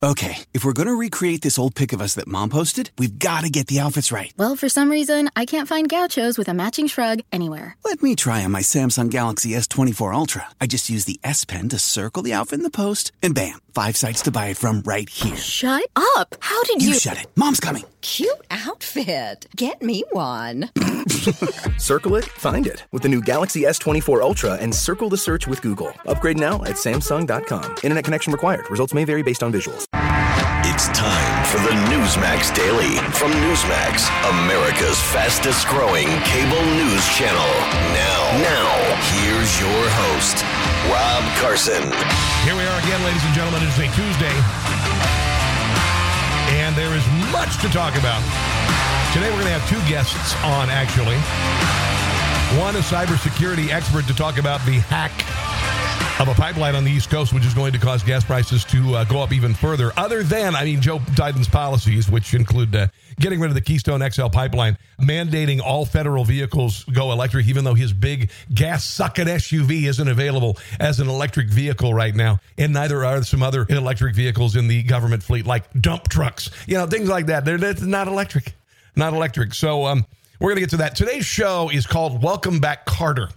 Okay, if we're going to recreate this old pic of us that mom posted, we've got to get the outfits right. Well, for some reason, I can't find gauchos with a matching shrug anywhere. Let me try on my Samsung Galaxy S24 Ultra. I just use the S Pen to circle the outfit in the post, and bam, five sites to buy it from right here. Shut up! How did You you. shut it. Mom's coming. Cute outfit. Get me one. Circle it, find it with the new Galaxy S24 Ultra and circle the search with Google. Upgrade now at Samsung.com. Internet connection required. Results may vary based on visuals. It's time for the Newsmax Daily from Newsmax, America's fastest growing cable news channel. Now, now, here's your host, Rob Carson. Here we are again, ladies and gentlemen. It is a Tuesday. And there is much to talk about. Today we're going to have two guests on, actually. One, a cybersecurity expert to talk about the hack of a pipeline on the East Coast, which is going to cause gas prices to uh, go up even further. Other than, I mean, Joe Biden's policies, which include uh, getting rid of the Keystone XL pipeline, mandating all federal vehicles go electric, even though his big gas sucking SUV isn't available as an electric vehicle right now. And neither are some other electric vehicles in the government fleet, like dump trucks, you know, things like that. They're, they're not electric, not electric. So um, we're going to get to that. Today's show is called Welcome Back Carter.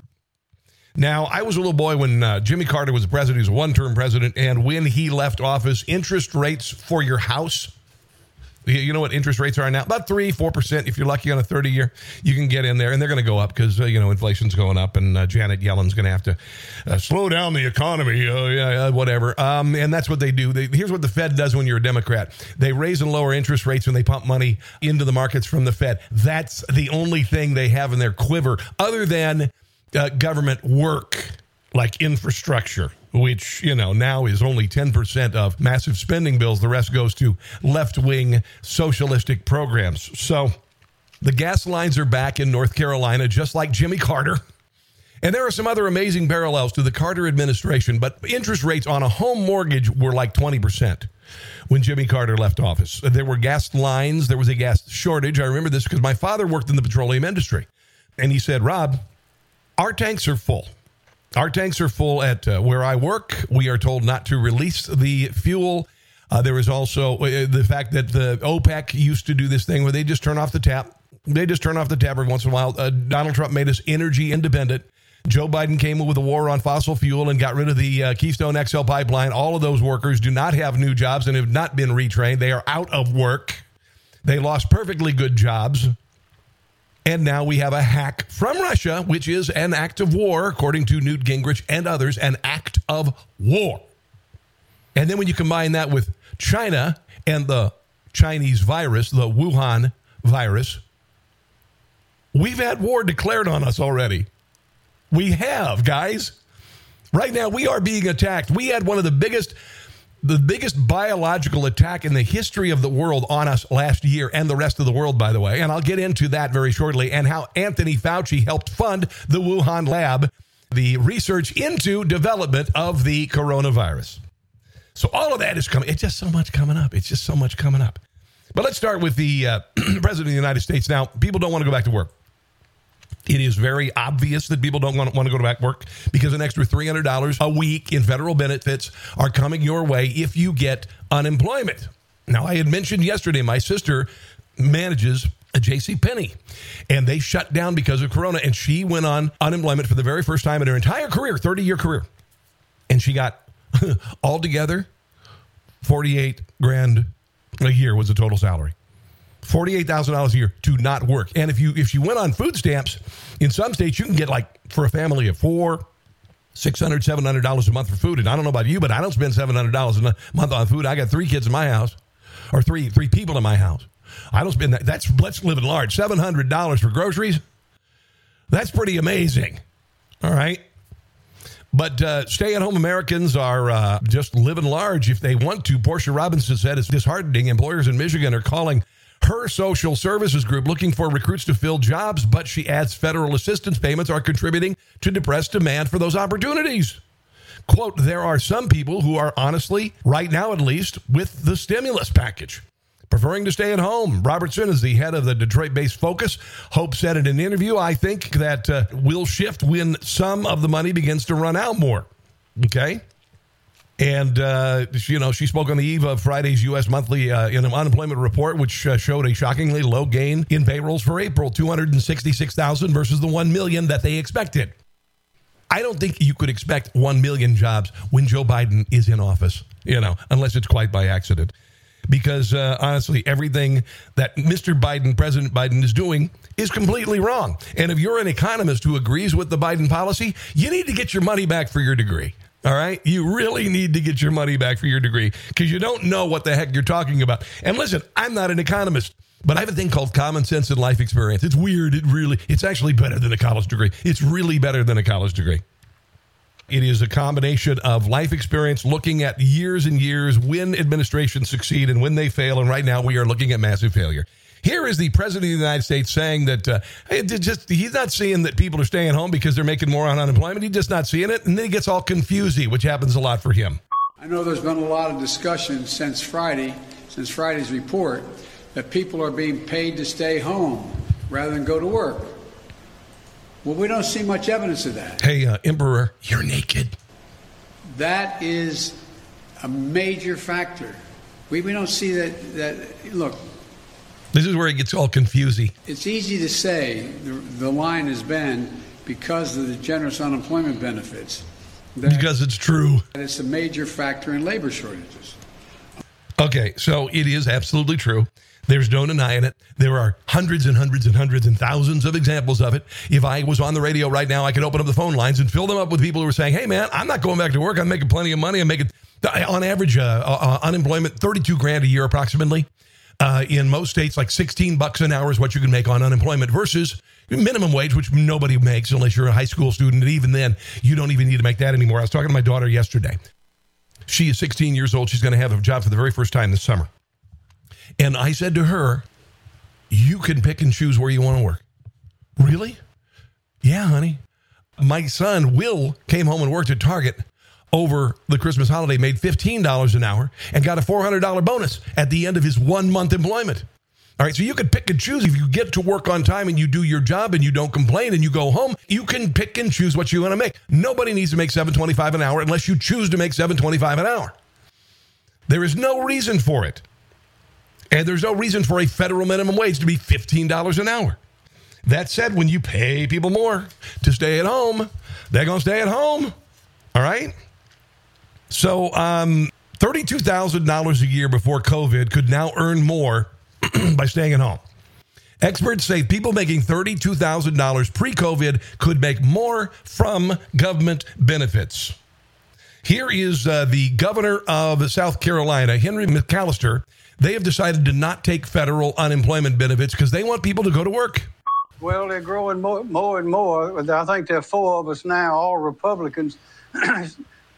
Now, I was a little boy when uh, Jimmy Carter was president. He was a one term president. And when he left office, interest rates for your house, you- know what interest rates are now? About 3 4%. If you're lucky on a 30 year, you can get in there. And they're going to go up because, uh, you know, inflation's going up. And uh, Janet Yellen's going to have to uh, slow down the economy, uh, yeah, whatever. Um, and that's what they do. They, here's what the Fed does when you're a Democrat they raise and lower interest rates when they pump money into the markets from the Fed. That's the only thing they have in their quiver, other than uh, government work like infrastructure, which, you know, now is only 10% of massive spending bills. The rest goes to left wing socialistic programs. So the gas lines are back in North Carolina, just like Jimmy Carter. And there are some other amazing parallels to the Carter administration, but interest rates on a home mortgage were like 20% when Jimmy Carter left office. There were gas lines, there was a gas shortage. I remember this because my father worked in the petroleum industry. And he said, Rob, our tanks are full. Our tanks are full at uh, where I work. We are told not to release the fuel. Uh, there is also uh, the fact that the OPEC used to do this thing where they just turn off the tap. They just turn off the tap every once in a while. Uh, Donald Trump made us energy independent. Joe Biden came with a war on fossil fuel and got rid of the uh, Keystone XL pipeline. All of those workers do not have new jobs and have not been retrained. They are out of work. They lost perfectly good jobs. And now we have a hack from Russia, which is an act of war, according to Newt Gingrich and others, an act of war. And then when you combine that with China and the Chinese virus, the Wuhan virus, we've had war declared on us already. We have, guys. Right now, we are being attacked. We had one of the biggest the biggest biological attack in the history of the world on us last year and the rest of the world, by the way. And I'll get into that very shortly and how Anthony Fauci helped fund the Wuhan lab, the research into development of the coronavirus. So all of that is coming. It's just so much coming up. It's just so much coming up. But let's start with the uh, president of the United States. Now, people don't want to go back to work. It is very obvious that people don't want, to go to back work because an extra $300 a week in federal benefits are coming your way if you get unemployment. Now, I had mentioned yesterday my sister manages a J.C. Penney, and they shut down because of Corona, and she went on unemployment for the very first time in her entire career, 30 year career, and she got altogether 48 grand a year was the total salary. Forty-eight thousand dollars a year to not work, and if you if you went on food stamps, in some states you can get like for a family of four, six hundred, seven hundred dollars a month for food. And I don't know about you, but I don't spend seven hundred dollars a month on food. I got three kids in my house, or three three people in my house. I don't spend that. That's let's live in large. Seven hundred dollars for groceries. That's pretty amazing. All right. But uh, stay at home Americans are uh, just living large if they want to. Portia Robinson said it's disheartening. Employers in Michigan are calling her social services group looking for recruits to fill jobs, but she adds federal assistance payments are contributing to depressed demand for those opportunities. quote, there are some people who are honestly, right now at least, with the stimulus package. Preferring to stay at home. Robertson is the head of the Detroit based Focus. Hope said in an interview, I think that uh, will shift when some of the money begins to run out more. Okay. And, uh, you know, she spoke on the eve of Friday's U.S. monthly uh, unemployment report, which uh, showed a shockingly low gain in payrolls for April 266,000 versus the 1 million that they expected. I don't think you could expect 1 million jobs when Joe Biden is in office, you know, unless it's quite by accident. Because uh, honestly, everything that Mr. Biden, President Biden, is doing is completely wrong. And if you're an economist who agrees with the Biden policy, you need to get your money back for your degree. All right. You really need to get your money back for your degree because you don't know what the heck you're talking about. And listen, I'm not an economist, but I have a thing called common sense and life experience. It's weird. It really, it's actually better than a college degree. It's really better than a college degree. It is a combination of life experience, looking at years and years when administrations succeed and when they fail. And right now we are looking at massive failure. Here is the president of the United States saying that uh, just he's not seeing that people are staying home because they're making more on unemployment. He's just not seeing it, and then he gets all confusy, which happens a lot for him. I know there's been a lot of discussion since Friday, since Friday's report, that people are being paid to stay home rather than go to work. Well, we don't see much evidence of that. Hey, uh, Emperor, you're naked. That is a major factor. We, we don't see that, that. Look, this is where it gets all confusing. It's easy to say the, the line has been because of the generous unemployment benefits. Because it's true. And it's a major factor in labor shortages. Okay, so it is absolutely true. There's no denying it. There are hundreds and hundreds and hundreds and thousands of examples of it. If I was on the radio right now, I could open up the phone lines and fill them up with people who are saying, hey, man, I'm not going back to work. I'm making plenty of money. I'm making, on average, uh, uh, unemployment, 32 grand a year approximately. Uh, in most states, like 16 bucks an hour is what you can make on unemployment versus minimum wage, which nobody makes unless you're a high school student. And even then, you don't even need to make that anymore. I was talking to my daughter yesterday. She is 16 years old. She's going to have a job for the very first time this summer. And I said to her, You can pick and choose where you want to work. Really? Yeah, honey. My son, Will, came home and worked at Target over the Christmas holiday made $15 an hour and got a $400 bonus at the end of his one month employment. All right, so you can pick and choose. If you get to work on time and you do your job and you don't complain and you go home, you can pick and choose what you want to make. Nobody needs to make 725 an hour unless you choose to make 725 an hour. There is no reason for it. And there's no reason for a federal minimum wage to be $15 an hour. That said, when you pay people more to stay at home, they're going to stay at home. All right? So, um, $32,000 a year before COVID could now earn more by staying at home. Experts say people making $32,000 pre COVID could make more from government benefits. Here is uh, the governor of South Carolina, Henry McMaster. They have decided to not take federal unemployment benefits because they want people to go to work. Well, they're growing more, more and more. I think there are four of us now, all Republicans.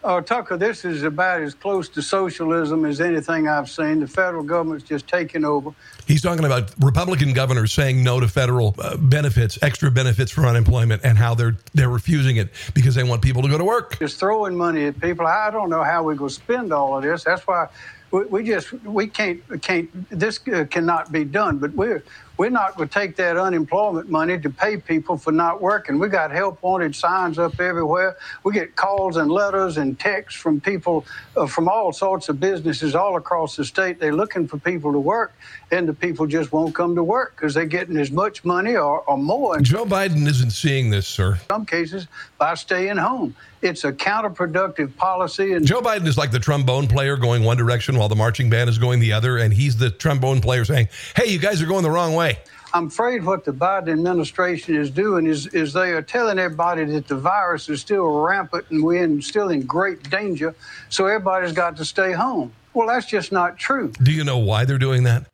Oh, Tucker, this is about as close to socialism as anything I've seen. The federal government's just taking over. He's talking about Republican governors saying no to federal uh, benefits, extra benefits for unemployment, and how they're they're refusing it because they want people to go to work. Just throwing money at people. I don't know how we're going to spend all of this. That's why we, we just we can't can't this uh, cannot be done. But we're we're not going to take that unemployment money to pay people for not working. We got help wanted signs up everywhere. We get calls and letters and texts from people uh, from all sorts of businesses all across the state. They're looking for people to work, and the people just won't come to work because they're getting as much money or, or more. Joe Biden isn't seeing this, sir. In some cases, by staying home. It's a counterproductive policy. And Joe Biden is like the trombone player going one direction while the marching band is going the other, and he's the trombone player saying, "Hey, you guys are going the wrong way." I'm afraid what the Biden administration is doing is, is they are telling everybody that the virus is still rampant and we're still in great danger, so everybody's got to stay home. Well, that's just not true. Do you know why they're doing that?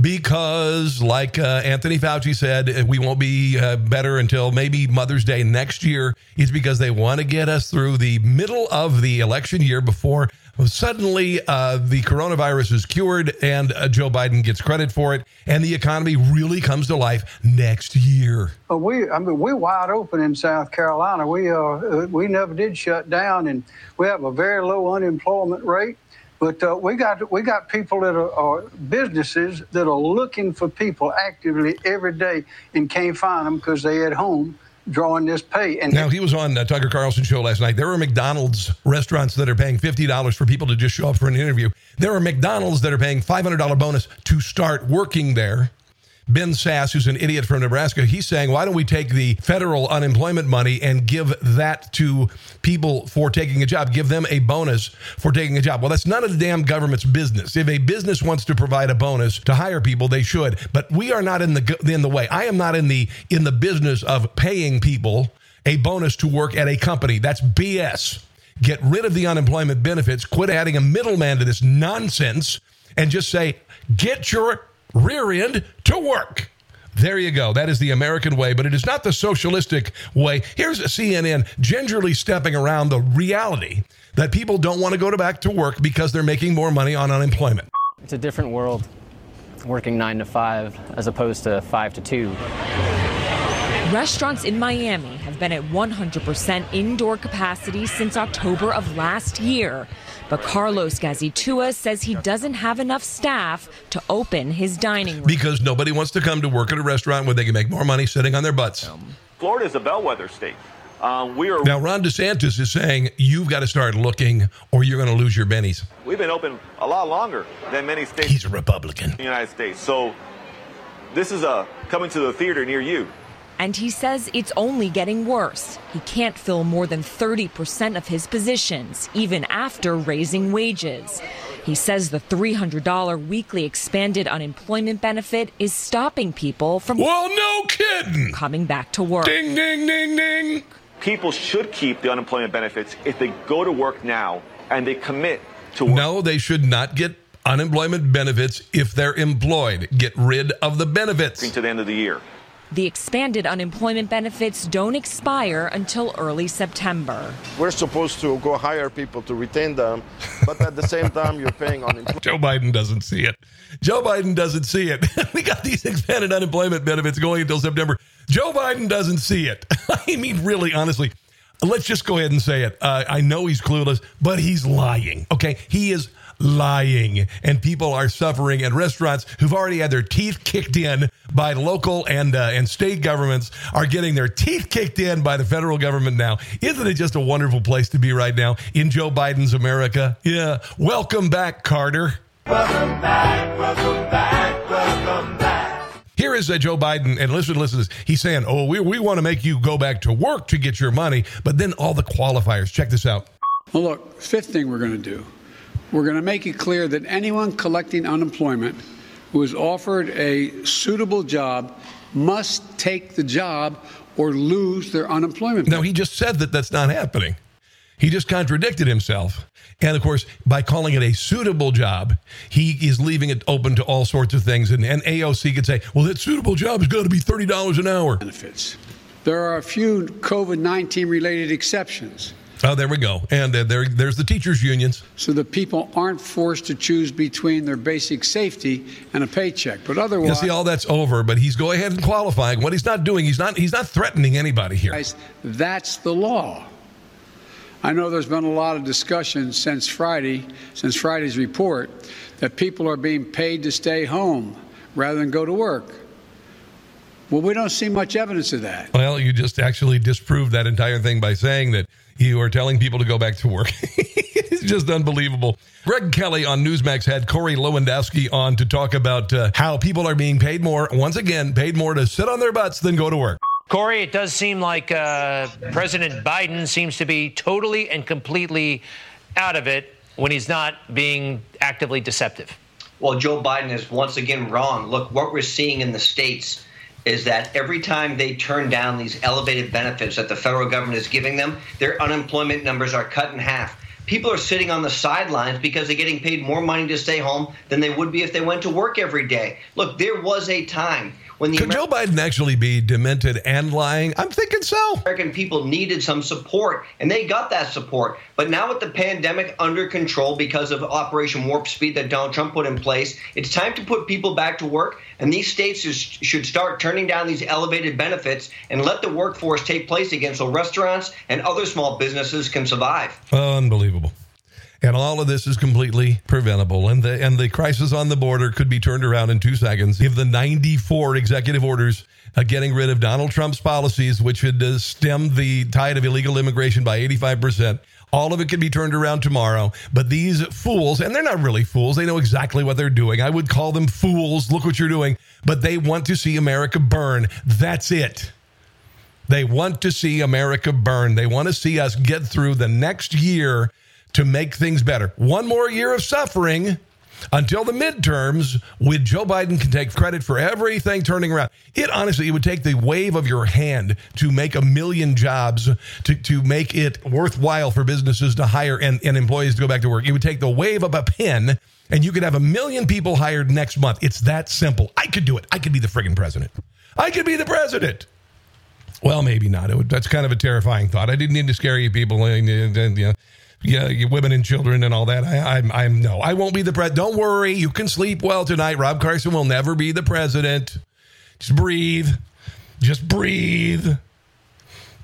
Because, like uh, Anthony Fauci said, we won't be uh, better until maybe Mother's Day next year. It's because they want to get us through the middle of the election year before Suddenly, uh, the coronavirus is cured, and uh, Joe Biden gets credit for it, and the economy really comes to life next year. Well, we, I mean, we're wide open in South Carolina. We, uh, we never did shut down, and we have a very low unemployment rate. But uh, we got we got people that are, are, businesses that are looking for people actively every day and can't find them because they at home drawing this pay. And now he was on uh, Tucker Carlson show last night. There are McDonald's restaurants that are paying fifty dollars for people to just show up for an interview. There are McDonald's that are paying five hundred dollar bonus to start working there. Ben Sasse, who's an idiot from Nebraska, he's saying, why don't we take the federal unemployment money and give that to people for taking a job? Give them a bonus for taking a job. Well, that's none of the damn government's business. If a business wants to provide a bonus to hire people, they should. But we are not in the in the way. I am not in the in the business of paying people a bonus to work at a company. That's BS. Get rid of the unemployment benefits. Quit adding a middleman to this nonsense, and just say, get your rear end to work. There you go. That is the American way, but it is not the socialistic way. Here's CNN gingerly stepping around the reality that people don't want to go to back to work because they're making more money on unemployment. It's a different world working nine to five as opposed to five to two. Restaurants in Miami have been at 100% indoor capacity since October of last year. But Carlos Gazitua says he doesn't have enough staff to open his dining room. Because nobody wants to come to work at a restaurant where they can make more money sitting on their butts. Florida is a bellwether state. Um, we are now. Ron DeSantis is saying you've got to start looking, or you're going to lose your bennies. We've been open a lot longer than many states. He's a Republican. In the United States, so this is a coming to the theater near you. And he says it's only getting worse. He can't fill more than 30% of his positions, even after raising wages. He says the $300 weekly expanded unemployment benefit is stopping people from. Well, no kidding! Coming back to work. Ding, ding, ding, ding! People should keep the unemployment benefits if they go to work now and they commit to work. No, they should not get unemployment benefits if they're employed. Get rid of the benefits. To the end of the year. The expanded unemployment benefits don't expire until early September. We're supposed to go hire people to retain them, but at the same time, you're paying unemployment. Joe Biden doesn't see it. Joe Biden doesn't see it. we got these expanded unemployment benefits going until September. Joe Biden doesn't see it. I mean, really, honestly. Let's just go ahead and say it. Uh, I know he's clueless, but he's lying. Okay. He is lying. And people are suffering, and restaurants who've already had their teeth kicked in by local and uh, and state governments are getting their teeth kicked in by the federal government now. Isn't it just a wonderful place to be right now in Joe Biden's America? Yeah. Welcome back, Carter. Welcome back, welcome back, welcome back. Here is uh, Joe Biden, and listen, listen to this. He's saying, Oh, we, we want to make you go back to work to get your money, but then all the qualifiers. Check this out. Well, look, fifth thing we're going to do we're going to make it clear that anyone collecting unemployment who is offered a suitable job must take the job or lose their unemployment. No, he just said that that's not happening. He just contradicted himself. And of course, by calling it a suitable job, he is leaving it open to all sorts of things. And, and AOC could say, well, that suitable job is going to be $30 an hour. Benefits. There are a few COVID 19 related exceptions. Oh, there we go. And uh, there, there's the teachers' unions. So that people aren't forced to choose between their basic safety and a paycheck. But otherwise, you see, all that's over. But he's go ahead and qualifying. What he's not doing, he's not he's not threatening anybody here. That's the law. I know there's been a lot of discussion since Friday, since Friday's report, that people are being paid to stay home rather than go to work. Well, we don't see much evidence of that. Well, you just actually disproved that entire thing by saying that you are telling people to go back to work. it's just unbelievable. Greg Kelly on Newsmax had Corey Lewandowski on to talk about uh, how people are being paid more, once again, paid more to sit on their butts than go to work. Corey, it does seem like uh, President Biden seems to be totally and completely out of it when he's not being actively deceptive. Well, Joe Biden is once again wrong. Look, what we're seeing in the states is that every time they turn down these elevated benefits that the federal government is giving them, their unemployment numbers are cut in half. people are sitting on the sidelines because they're getting paid more money to stay home than they would be if they went to work every day. Look, there was a time when the Could Joe Biden actually be demented and lying? I'm thinking so. American people needed some support, and they got that support. But now, with the pandemic under control because of Operation Warp Speed that Donald Trump put in place, it's time to put people back to work. And these states should start turning down these elevated benefits and let the workforce take place again so restaurants and other small businesses can survive. Unbelievable. And all of this is completely preventable. And the and the crisis on the border could be turned around in two seconds if the 94 executive orders uh, getting rid of Donald Trump's policies, which had uh, stemmed the tide of illegal immigration by 85 percent. All of it could be turned around tomorrow. But these fools, and they're not really fools, they know exactly what they're doing. I would call them fools. Look what you're doing. But they want to see America burn. That's it. They want to see America burn. They want to see us get through the next year to make things better. One more year of suffering until the midterms when Joe Biden can take credit for everything turning around. It honestly, it would take the wave of your hand to make a million jobs, to, to make it worthwhile for businesses to hire and, and employees to go back to work. It would take the wave of a pen and you could have a million people hired next month. It's that simple. I could do it. I could be the friggin' president. I could be the president. Well, maybe not. Would, that's kind of a terrifying thought. I didn't need to scare you people. And, and, and, you know, yeah, women and children and all that. I, I'm, I'm no, I won't be the president. Don't worry, you can sleep well tonight. Rob Carson will never be the president. Just breathe, just breathe.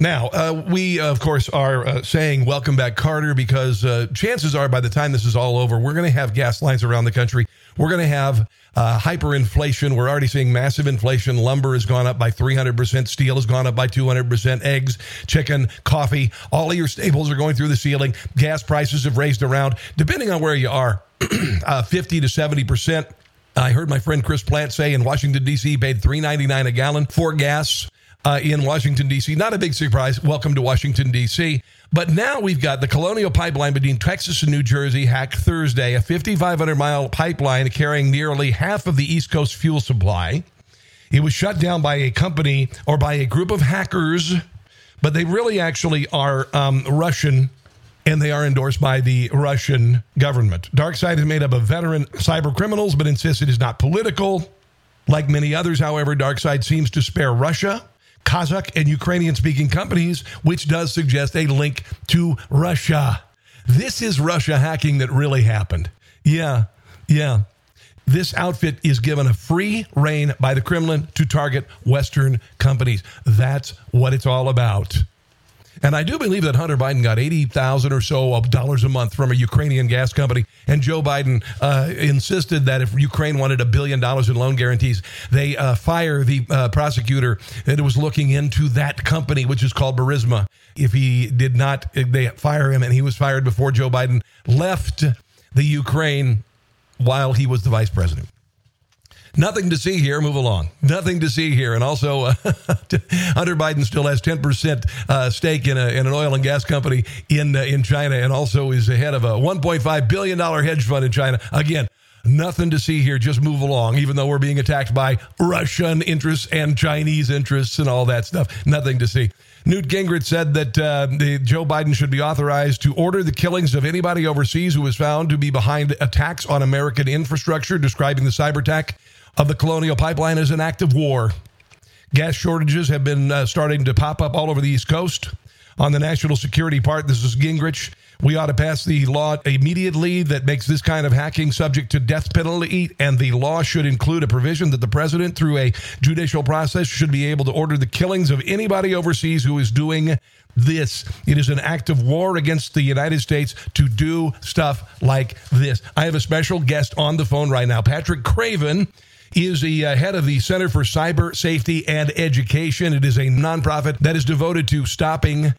Now, uh, we, of course, are uh, saying welcome back, Carter, because uh, chances are by the time this is all over, we're going to have gas lines around the country. We're going to have uh, hyperinflation. We're already seeing massive inflation. Lumber has gone up by 300%. Steel has gone up by 200%. Eggs, chicken, coffee, all of your staples are going through the ceiling. Gas prices have raised around, depending on where you are, uh, 50 to 70%. I heard my friend Chris Plante say in Washington, D.C., paid $3.99 a gallon for gas uh, in Washington, D.C. Not a big surprise. Welcome to Washington, D.C. But now we've got the Colonial Pipeline between Texas and New Jersey hacked Thursday, a 5,500 mile pipeline carrying nearly half of the East Coast fuel supply. It was shut down by a company or by a group of hackers, but they really actually are um, Russian and they are endorsed by the Russian government. DarkSide is made up of veteran cyber criminals, but insists it is not political. Like many others, however, DarkSide seems to spare Russia Kazakh and Ukrainian speaking companies, which does suggest a link to Russia. This is Russia hacking that really happened. Yeah, yeah. This outfit is given a free reign by the Kremlin to target Western companies. That's what it's all about. And I do believe that Hunter Biden got 80,000 or so of dollars a month from a Ukrainian gas company. And Joe Biden uh, insisted that if Ukraine wanted a billion dollars in loan guarantees, they uh, fire the uh, prosecutor that was looking into that company, which is called Burisma. If he did not, they fire him, and he was fired before Joe Biden left the Ukraine while he was the vice president. Nothing to see here. Move along. Nothing to see here. And also, uh, Hunter Biden still has 10% uh, stake in, a, in an oil and gas company in, uh, in China and also is ahead of a $1.5 billion hedge fund in China. Again, Nothing to see here. Just move along, even though we're being attacked by Russian interests and Chinese interests and all that stuff. Nothing to see. Newt Gingrich said that uh, the, Joe Biden should be authorized to order the killings of anybody overseas who is found to be behind attacks on American infrastructure, describing the cyber attack of the Colonial Pipeline is an act of war. Gas shortages have been uh, starting to pop up all over the East Coast. On the national security part, this is Gingrich. We ought to pass the law immediately that makes this kind of hacking subject to death penalty, and the law should include a provision that the president, through a judicial process, should be able to order the killings of anybody overseas who is doing this. It is an act of war against the United States to do stuff like this. I have a special guest on the phone right now, Patrick Craven is the uh, head of the Center for Cyber Safety and Education. It is a nonprofit that is devoted to stopping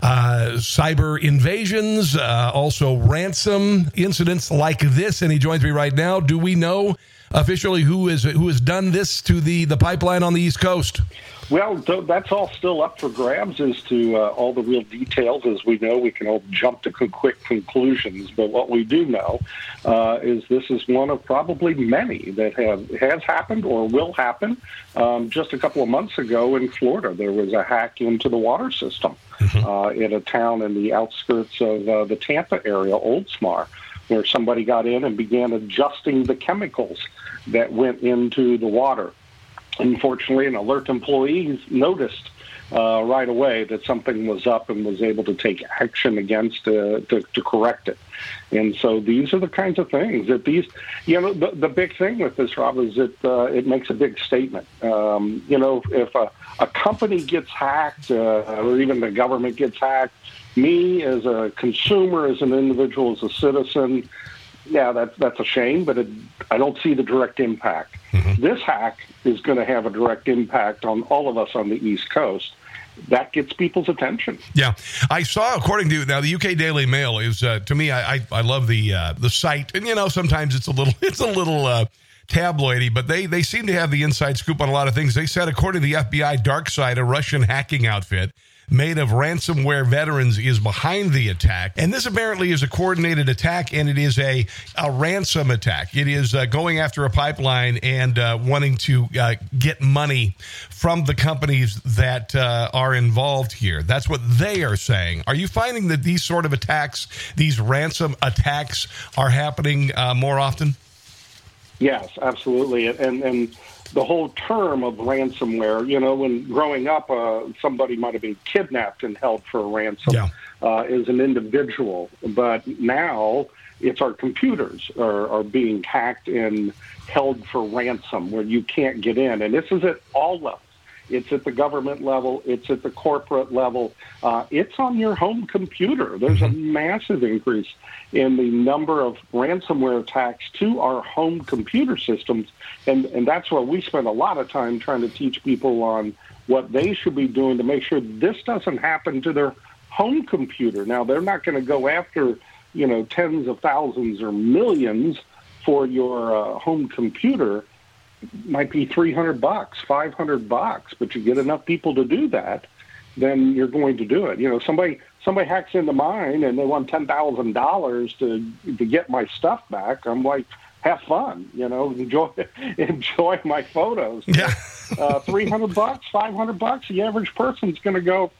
uh, cyber invasions, uh, also ransom incidents like this. And he joins me right now. Do we know officially who is who has done this to the the pipeline on the East Coast? Well, that's all still up for grabs as to uh, all the real details. As we know, we can all jump to quick conclusions. But what we do know uh, is this is one of probably many that have has happened or will happen. Um, just a couple of months ago in Florida, there was a hack into the water system mm-hmm. uh, in a town in the outskirts of uh, the Tampa area, Oldsmar, where somebody got in and began adjusting the chemicals that went into the water Unfortunately, an alert employee noticed uh, right away that something was up and was able to take action against uh, to, to correct it. And so these are the kinds of things that these, you know, the, the big thing with this, Rob, is that uh, it makes a big statement. Um, you know, if a, a company gets hacked uh, or even the government gets hacked, me as a consumer, as an individual, as a citizen, yeah, that's that's a shame, but it, I don't see the direct impact. Mm-hmm. This hack is going to have a direct impact on all of us on the East Coast. That gets people's attention. Yeah, I saw. According to now, the UK Daily Mail is uh, to me. I, I, I love the uh, the site, and you know sometimes it's a little it's a little. Uh, tabloidy, but they they seem to have the inside scoop on a lot of things. They said, according to the FBI, DarkSide, a Russian hacking outfit, made of ransomware veterans is behind the attack. And this apparently is a coordinated attack, and it is a, a ransom attack. It is uh, going after a pipeline and uh, wanting to uh, get money from the companies that uh, are involved here. That's what they are saying. Are you finding that these sort of attacks, these ransom attacks, are happening uh, more often? Yes, absolutely. And, and the whole term of ransomware. You know, when growing up, uh, somebody might have been kidnapped and held for a ransom yeah. uh, as an individual, but now it's our computers are, are being hacked and held for ransom where you can't get in, and this is at all levels. It's at the government level. It's at the corporate level. Uh, it's on your home computer. There's a mm-hmm. massive increase in the number of ransomware attacks to our home computer systems, and and that's why we spend a lot of time trying to teach people on what they should be doing to make sure this doesn't happen to their home computer. Now they're not going to go after you know tens of thousands or millions for your uh, home computer might be 300 bucks, 500 bucks, but you get enough people to do that, then you're going to do it. You know, somebody somebody hacks into mine and they want ten thousand dollars to to get my stuff back. I'm like, have fun, you know, enjoy enjoy my photos. Yeah, uh, three hundred bucks, five hundred bucks. The average person's going to go,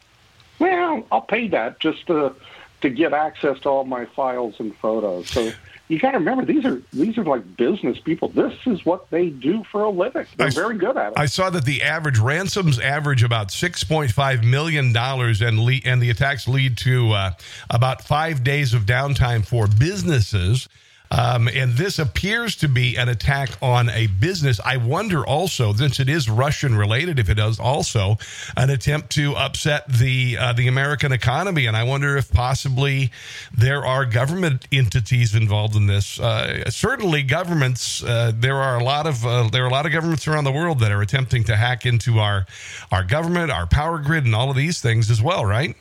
well, I'll pay that just to to get access to all my files and photos. So you got to remember these are these are like business people. This is what they do for a living. They're I, very good at it. I saw that the average ransoms average about six point five million dollars, and le- and the attacks lead to uh, about five days of downtime for businesses. Um, and this appears to be an attack on a business. I wonder also, since it is Russian related, if it is also an attempt to upset the uh, the American economy. And I wonder if possibly there are government entities involved in this. Uh, certainly, governments. Uh, there are a lot of uh, there are a lot of governments around the world that are attempting to hack into our our government, our power grid, and all of these things as well. Right?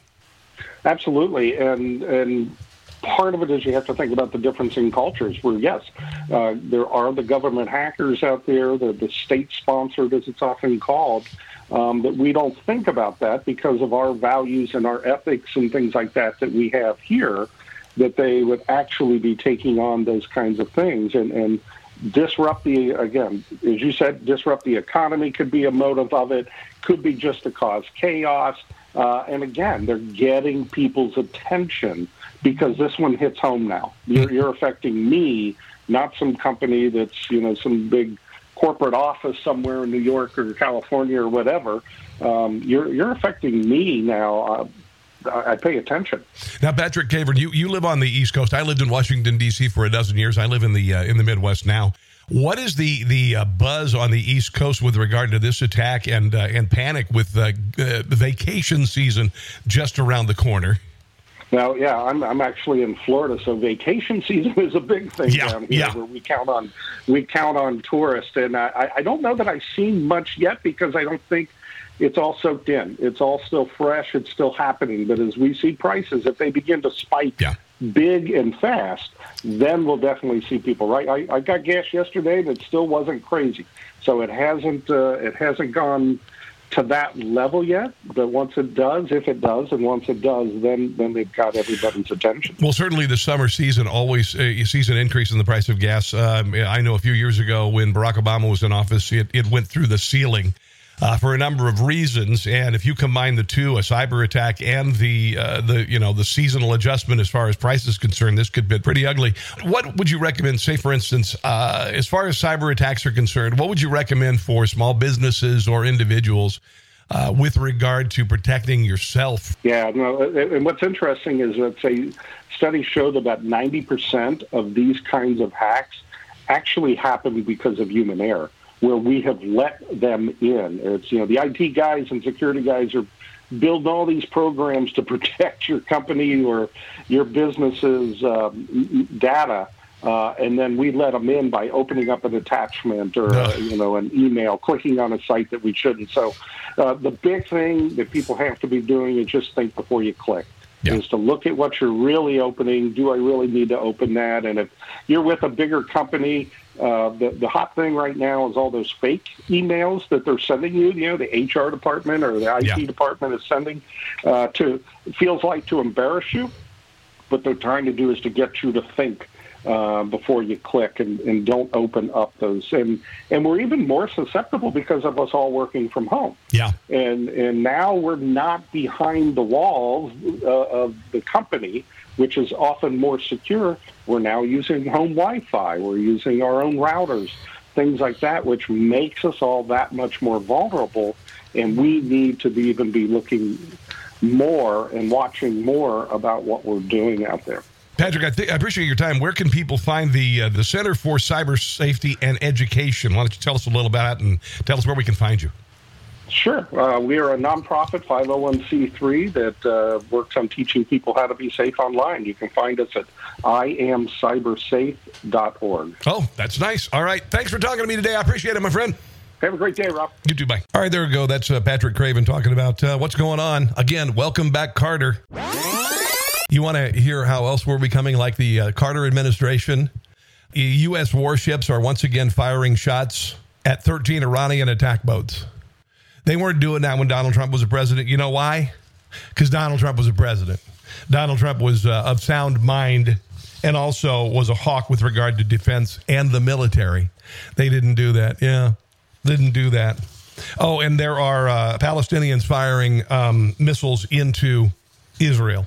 Absolutely, and and part of it is you have to think about the difference in cultures. Where yes, uh, there are the government hackers out there, the, the state sponsored, as it's often called. Um, but we don't think about that because of our values and our ethics and things like that that we have here. That they would actually be taking on those kinds of things and, and disrupt the again, as you said, disrupt the economy could be a motive of it. Could be just to cause chaos. Uh, and again, they're getting people's attention because this one hits home now. You're, you're affecting me, not some company that's you know some big corporate office somewhere in New York or California or whatever. Um, you're you're affecting me now. Uh, I pay attention. Now, Patrick Craven, you, you live on the East Coast. I lived in Washington D.C. for a dozen years. I live in the uh, in the Midwest now. What is the the uh, buzz on the East Coast with regard to this attack and uh, and panic with uh, the vacation season just around the corner? Now, yeah, I'm I'm actually in Florida, so vacation season is a big thing yeah, down here yeah. where we count on we count on tourists, and I, I don't know that I've seen much yet because I don't think it's all soaked in. It's all still fresh. It's still happening. But as we see prices, if they begin to spike yeah. big and fast, then we'll definitely see people. Right? I, I got gas yesterday, and it still wasn't crazy. So it hasn't uh, it hasn't gone to that level yet. But once it does, if it does, and once it does, then then they've got everybody's attention. Well, certainly the summer season always uh, you see an increase in the price of gas. Um, I know a few years ago when Barack Obama was in office, it, it went through the ceiling uh, for a number of reasons. And if you combine the two, a cyber attack and the uh, the you know the seasonal adjustment as far as price is concerned, this could be pretty ugly. What would you recommend? Say, for instance, uh, as far as cyber attacks are concerned, what would you recommend for small businesses or individuals? Uh, with regard to protecting yourself. Yeah, no, and what's interesting is that say studies show that about 90% of these kinds of hacks actually happen because of human error where we have let them in. It's you know the IT guys and security guys are building all these programs to protect your company or your business's um, data. Uh, and then we let them in by opening up an attachment or uh, you know an email, clicking on a site that we shouldn't. So uh, the big thing that people have to be doing is just think before you click. Yeah. Is to look at what you're really opening. Do I really need to open that? And if you're with a bigger company, uh, the, the hot thing right now is all those fake emails that they're sending you. You know, the HR department or the IT yeah. department is sending uh, to feels like to embarrass you. What they're trying to do is to get you to think uh, before you click and, and don't open up those. And and we're even more susceptible because of us all working from home. Yeah. And and now we're not behind the walls uh, of the company which is often more secure. We're now using home Wi-Fi. We're using our own routers, things like that, which makes us all that much more vulnerable. And we need to be, even be looking more and watching more about what we're doing out there. Patrick, I, th- I, appreciate your time. Where can people find the uh, the Center for Cyber Safety and Education? Why don't you tell us a little about it and tell us where we can find you? Sure. Uh, we are a nonprofit 501c3 that uh, works on teaching people how to be safe online. You can find us at iamcybersafe.org. Oh, that's nice. All right. Thanks for talking to me today. I appreciate it, my friend. Have a great day, Rob. You too. Bye. All right, there we go. That's uh, Patrick Craven talking about uh, what's going on. Again, welcome back, Carter. You want to hear how else we're becoming like the uh, Carter administration? U.S. warships are once again firing shots at 13 Iranian attack boats. They weren't doing that when Donald Trump was a president. You know why? Because Donald Trump was a president. Donald Trump was uh, of sound mind and also was a hawk with regard to defense and the military. They didn't do that. Yeah, didn't do that. Oh, and there are uh, Palestinians firing um, missiles into Israel.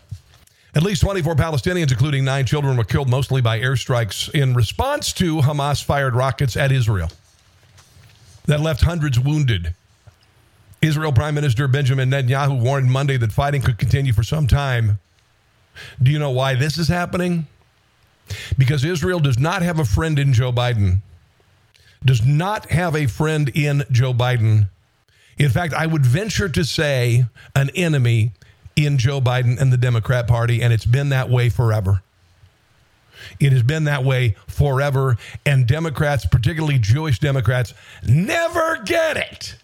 At least 24 Palestinians, including nine children, were killed mostly by airstrikes in response to Hamas fired rockets at Israel that left hundreds wounded. Israel Prime Minister Benjamin Netanyahu warned Monday that fighting could continue for some time. Do you know why this is happening? Because Israel does not have a friend in Joe Biden. Does not have a friend in Joe Biden. In fact, I would venture to say an enemy in Joe Biden and the Democrat Party, and it's been that way forever. It has been that way forever, and Democrats, particularly Jewish Democrats, never get it.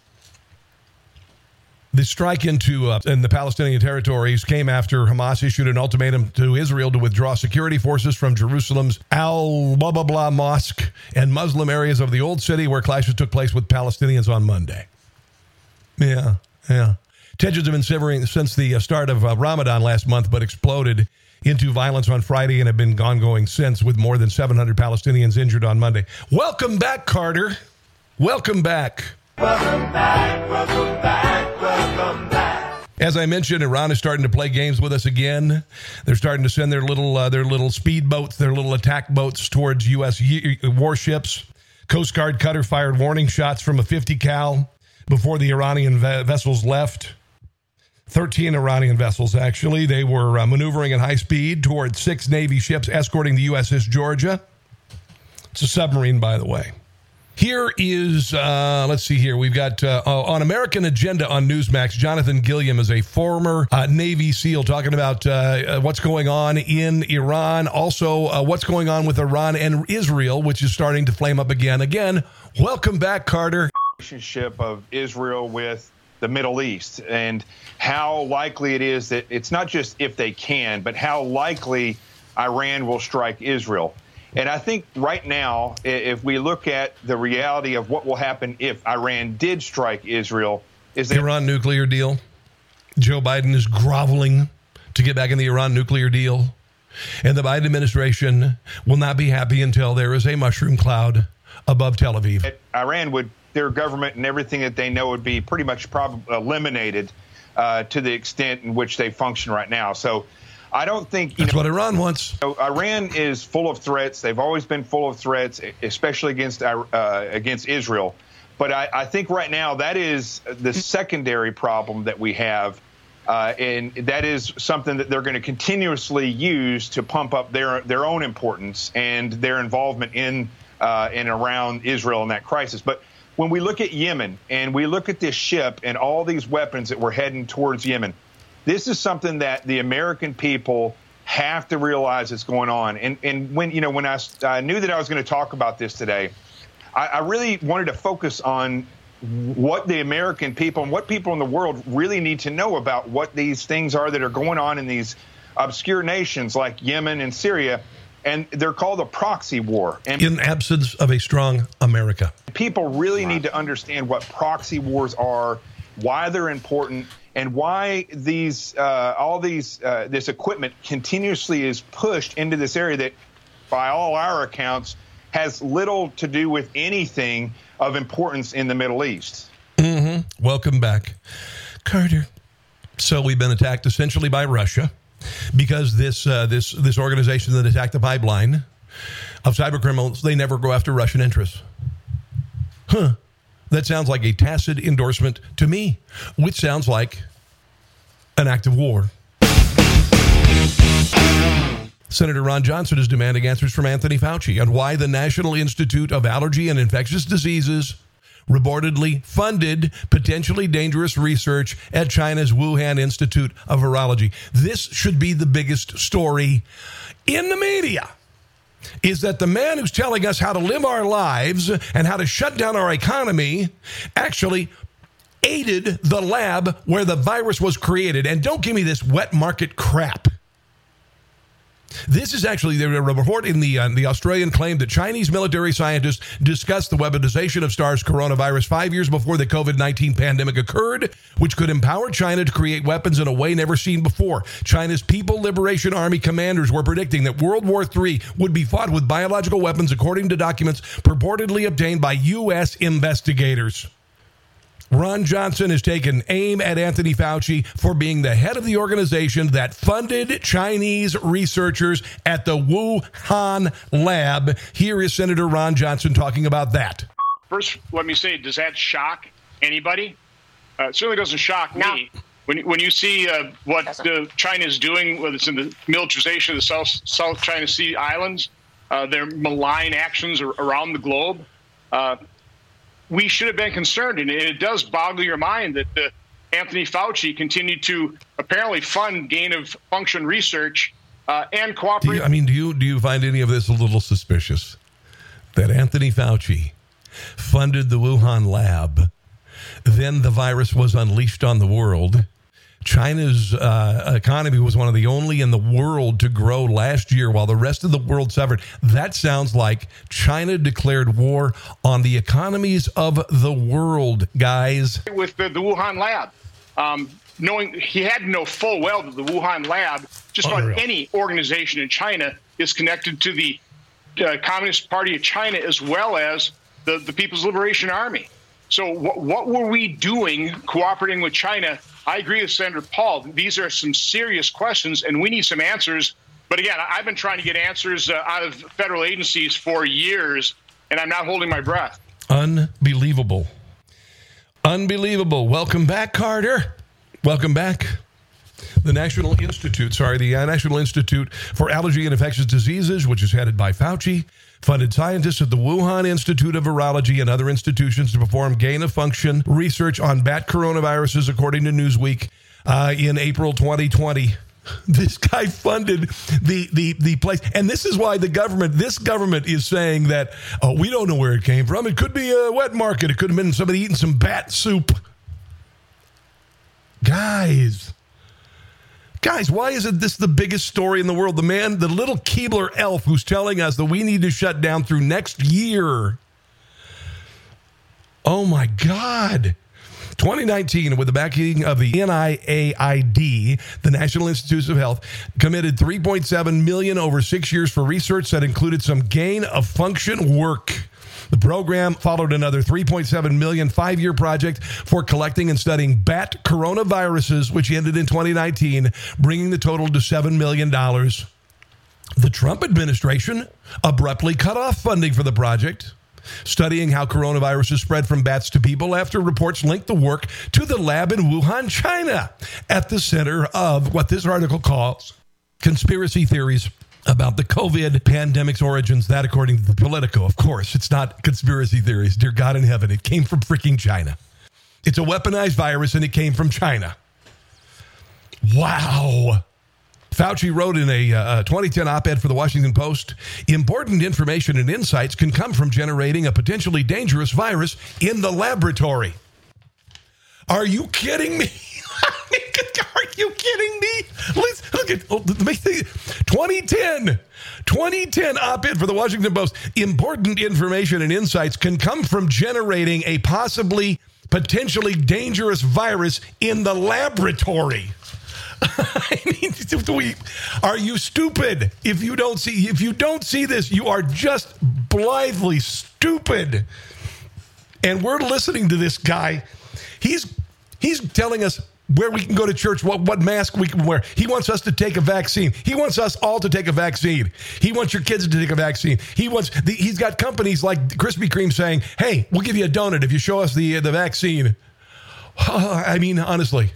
The strike into uh, in the Palestinian territories came after Hamas issued an ultimatum to Israel to withdraw security forces from Jerusalem's Al blah blah blah mosque and Muslim areas of the old city where clashes took place with Palestinians on Monday. Yeah, yeah. Tensions have been simmering since the uh, start of uh, Ramadan last month, but exploded into violence on Friday and have been ongoing since, with more than 700 Palestinians injured on Monday. Welcome back, Carter. Welcome back. Welcome back. Welcome back. As I mentioned, Iran is starting to play games with us again. They're starting to send their little uh, their little speed boats, their little attack boats towards U.S. warships. Coast Guard cutter fired warning shots from a 50 cal before the Iranian ve- vessels left. 13 Iranian vessels, actually. They were uh, maneuvering at high speed towards six Navy ships escorting the USS Georgia. It's a submarine, by the way. Here is, uh, let's see here. We've got uh, on American Agenda on Newsmax, Jonathan Gilliam is a former uh, Navy SEAL talking about uh, uh, what's going on in Iran, also uh, what's going on with Iran and Israel, which is starting to flame up again. Again, welcome back, Carter. Relationship of Israel with the Middle East and how likely it is that it's not just if they can, but how likely Iran will strike Israel. And I think right now, if we look at the reality of what will happen if Iran did strike Israel, is that Iran nuclear deal. Joe Biden is groveling to get back in the Iran nuclear deal. And the Biden administration will not be happy until there is a mushroom cloud above Tel Aviv. Iran would, their government and everything that they know would be pretty much prob- eliminated uh, to the extent in which they function right now. So I don't think that's know, what Iran wants. You know, Iran is full of threats. They've always been full of threats, especially against uh, against Israel. But I, I, think right now that is the secondary problem that we have, uh, and that is something that they're going to continuously use to pump up their their own importance and their involvement in uh, and around Israel in that crisis. But when we look at Yemen and we look at this ship and all these weapons that were heading towards Yemen this is something that the American people have to realize is going on. And and when you know when I, I knew that I was going to talk about this today, I, I really wanted to focus on what the American people and what people in the world really need to know about what these things are that are going on in these obscure nations like Yemen and Syria. And they're called a proxy war. And in absence of a strong America. People really need to understand what proxy wars are, why they're important, and why these uh, all these uh, this equipment continuously is pushed into this area that, by all our accounts, has little to do with anything of importance in the Middle East. Mm-hmm. Welcome back, Carter. So we've been attacked essentially by Russia because this uh, this this organization that attacked the pipeline of cyber criminals they never go after Russian interests. Huh. That sounds like a tacit endorsement to me, which sounds like an act of war. Senator Ron Johnson is demanding answers from Anthony Fauci on why the National Institute of Allergy and Infectious Diseases reportedly funded potentially dangerous research at China's Wuhan Institute of Virology. This should be the biggest story in the media is that the man who's telling us how to live our lives and how to shut down our economy actually aided the lab where the virus was created. And don't give me this wet market crap. This is actually the report in the uh, the Australian claim that Chinese military scientists discussed the weaponization of SARS coronavirus five years before the COVID 19 pandemic occurred, which could empower China to create weapons in a way never seen before. China's People Liberation Army commanders were predicting that World War III would be fought with biological weapons, according to documents purportedly obtained by U.S. investigators. Ron Johnson has taken aim at Anthony Fauci for being the head of the organization that funded Chinese researchers at the Wuhan lab. Here is Senator Ron Johnson talking about that. First, let me say, does that shock anybody? Uh, it certainly doesn't shock no. me. When, when you see uh, what China is doing, whether it's in the militarization of the South, South China Sea Islands, uh, their malign actions around the globe, uh, we should have been concerned. And it does boggle your mind that the Anthony Fauci continued to apparently fund gain of function research uh, and cooperate. You, I mean, do you do you find any of this a little suspicious? That Anthony Fauci funded the Wuhan lab, then the virus was unleashed on the world China's uh, economy was one of the only in the world to grow last year while the rest of the world suffered. That sounds like China declared war on the economies of the world, guys. With the, the Wuhan lab. Um, knowing he had to know full well that the Wuhan lab, just Unreal. about any organization in China, is connected to the uh, Communist Party of China as well as the, the People's Liberation Army. So, wh- what were we doing cooperating with China I agree with Senator Paul. These are some serious questions, and we need some answers. But again, I've been trying to get answers uh, out of federal agencies for years, and I'm not holding my breath. Unbelievable. Unbelievable. Welcome back, Carter. Welcome back. The National Institute, sorry, the uh, National Institute for Allergy and Infectious Diseases, which is headed by Fauci, funded scientists at the Wuhan Institute of Virology and other institutions to perform gain of function research on bat coronaviruses, according to Newsweek, uh, in April 2020 this guy funded the the the place. And this is why the government this government is saying that oh we don't know where it came from. It could be a wet market. It could have been somebody eating some bat soup. Guys Guys, why isn't this the biggest story in the world? The man, the little Keebler elf who's telling us that we need to shut down through next year. Oh my God. 2019, with the backing of the NIAID, the National Institutes of Health, committed 3.7 million over six years for research that included some gain of function work. The program followed another 3.7 million five-year project for collecting and studying bat coronaviruses, which ended in 2019, bringing the total to $7 million. The Trump administration abruptly cut off funding for the project studying how coronaviruses spread from bats to people after reports linked the work to the lab in Wuhan, China, at the center of what this article calls conspiracy theories about the COVID pandemic's origins. That, according to the Politico, of course, it's not conspiracy theories. Dear God in heaven, it came from freaking China. It's a weaponized virus and it came from China. Wow. Fauci wrote in a uh, 2010 op ed for the Washington Post important information and insights can come from generating a potentially dangerous virus in the laboratory. Are you kidding me? Are you kidding me? Let's look at oh, 2010. 2010 op ed for the Washington Post. Important information and insights can come from generating a possibly potentially dangerous virus in the laboratory. I mean, are you stupid? If you don't see, if you don't see this, you are just blithely stupid. And we're listening to this guy. He's he's telling us where we can go to church, what, what mask we can wear. He wants us to take a vaccine. He wants us all to take a vaccine. He wants your kids to take a vaccine. He wants. The, he's got companies like Krispy Kreme saying, "Hey, we'll give you a donut if you show us the the vaccine." I mean, honestly.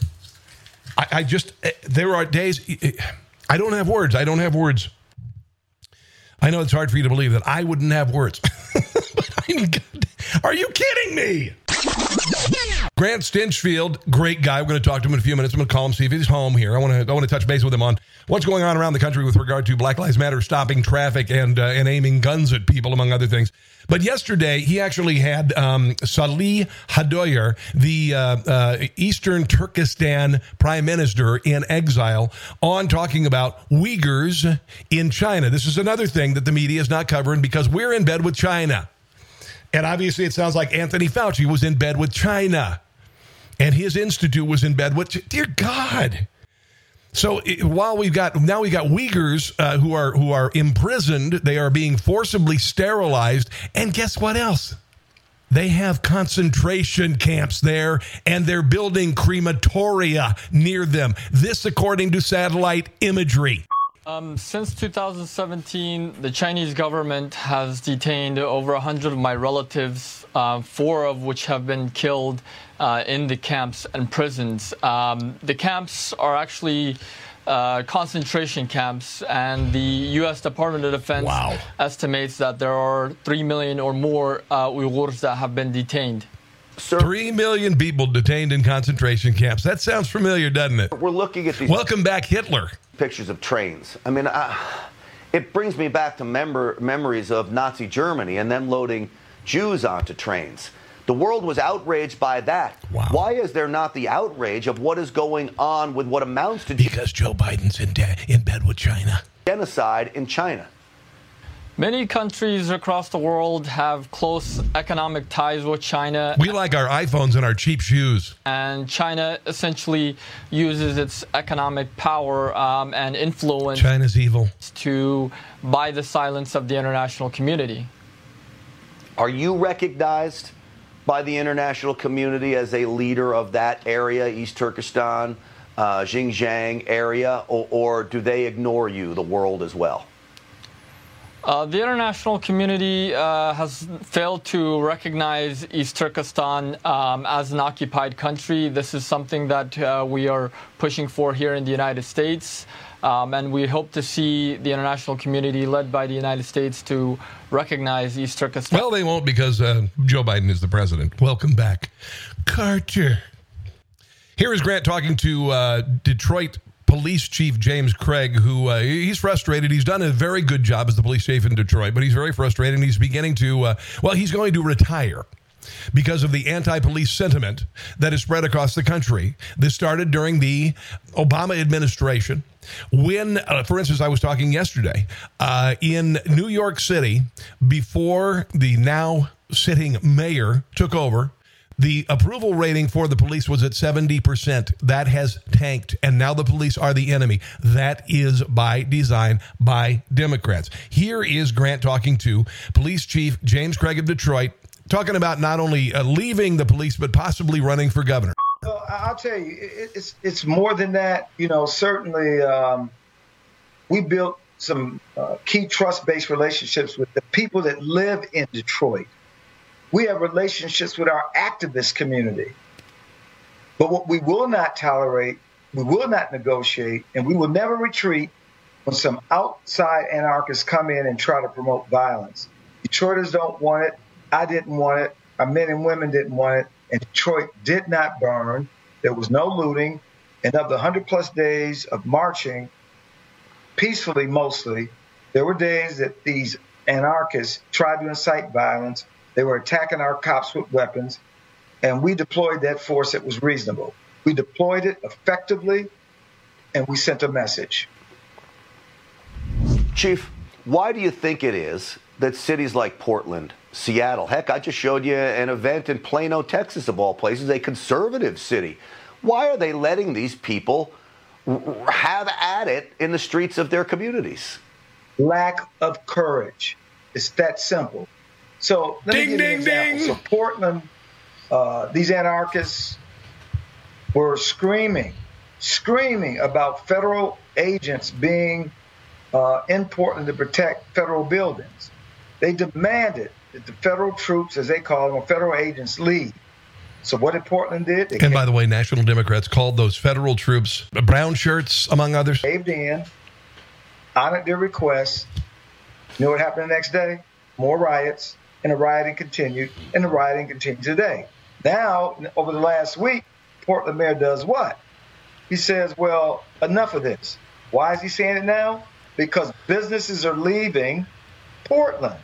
I, I just, eh, there are days, eh, I don't have words. I don't have words. I know it's hard for you to believe that I wouldn't have words. I mean, God, are you kidding me? Grant Stinchfield, great guy. We're going to talk to him in a few minutes. I'm going to call him, see if he's home here. I want to I want to touch base with him on what's going on around the country with regard to Black Lives Matter stopping traffic and uh, and aiming guns at people, among other things. But yesterday, he actually had um, Salih Hudayar, the uh, uh, Eastern Turkestan prime minister in exile, on talking about Uyghurs in China. This is another thing that the media is not covering because we're in bed with China. And obviously, it sounds like Anthony Fauci was in bed with China. And his institute was in bed with, dear God. So while we've got now we've got Uyghurs uh, who are who are imprisoned, they are being forcibly sterilized, and guess what else? They have concentration camps there, and they're building crematoria near them. This, according to satellite imagery. Um, since 2017, the Chinese government has detained over 100 of my relatives, uh, four of which have been killed uh, in the camps and prisons. Um, the camps are actually uh, concentration camps, and the U.S. Department of Defense wow. estimates that there are 3 million or more uh, Uyghurs that have been detained. Sir, Three million people detained in concentration camps. That sounds familiar, doesn't it? We're looking at these. Welcome back, Hitler pictures of trains. I mean, it brings me back to member, memories of Nazi Germany and them loading Jews onto trains. The world was outraged by that. Wow. Why is there not the outrage of what is going on with what amounts to because Joe Biden's in, de- in bed with China genocide in China? Many countries across the world have close economic ties with China. We like our iPhones and our cheap shoes. And China essentially uses its economic power um, and influence. China's evil. To buy the silence of the international community. Are you recognized by the international community as a leader of that area, East Turkestan, uh, Xinjiang area, or, or do they ignore you, the world as well? Uh, the international community uh, has failed to recognize East Turkestan um, as an occupied country. This is something that uh, we are pushing for here in the United States. Um, and we hope to see the international community led by the United States to recognize East Turkestan. Well, they won't because uh, Joe Biden is the president. Welcome back, Carter. Here is Grant talking to uh, Detroit police chief James Craig, who uh, he's frustrated. He's done a very good job as the police chief in Detroit, but he's very frustrated. And he's beginning to, uh, well, he's going to retire. because of the anti police sentiment that is spread across the country. This started during the Obama administration. When, uh, for instance, I was talking yesterday uh, in New York City before the now sitting mayor took over. The approval rating for the police was at 70%. That has tanked, and now the police are the enemy. That is by design by Democrats. Here is Grant talking to Police Chief James Craig of Detroit, talking about not only uh, leaving the police, but possibly running for governor. I'll tell you, it's it's more than that. You know, certainly um, we built some uh, key trust-based relationships with the people that live in Detroit. We have relationships with our activist community. But what we will not tolerate, we will not negotiate, and we will never retreat when some outside anarchists come in and try to promote violence. Detroiters don't want it. I didn't want it. Our men and women didn't want it. And Detroit did not burn. There was no looting. And of the 100 plus days of marching, peacefully mostly, there were days that these anarchists tried to incite violence. They were attacking our cops with weapons. And we deployed that force that was reasonable. We deployed it effectively, and we sent a message. Chief, why do you think it is that cities like Portland, Seattle, heck, I just showed you an event in Plano, Texas, of all places, a conservative city. Why are they letting these people have at it in the streets of their communities? Lack of courage. It's that simple. So let ding, me give you an example. ding. So Portland, uh, these anarchists were screaming, screaming about federal agents being uh, in Portland to protect federal buildings. They demanded that the federal troops, as they call them, or federal agents, leave. So what did Portland did? They And by the way, National Democrats called those federal troops brown shirts, among others. caved in, honored their request. You know what happened the next day? More riots, and the rioting continued, and the rioting continues today. Now, over the last week, Portland mayor does what? He says, well, enough of this. Why is he saying it now? Because businesses are leaving Portland.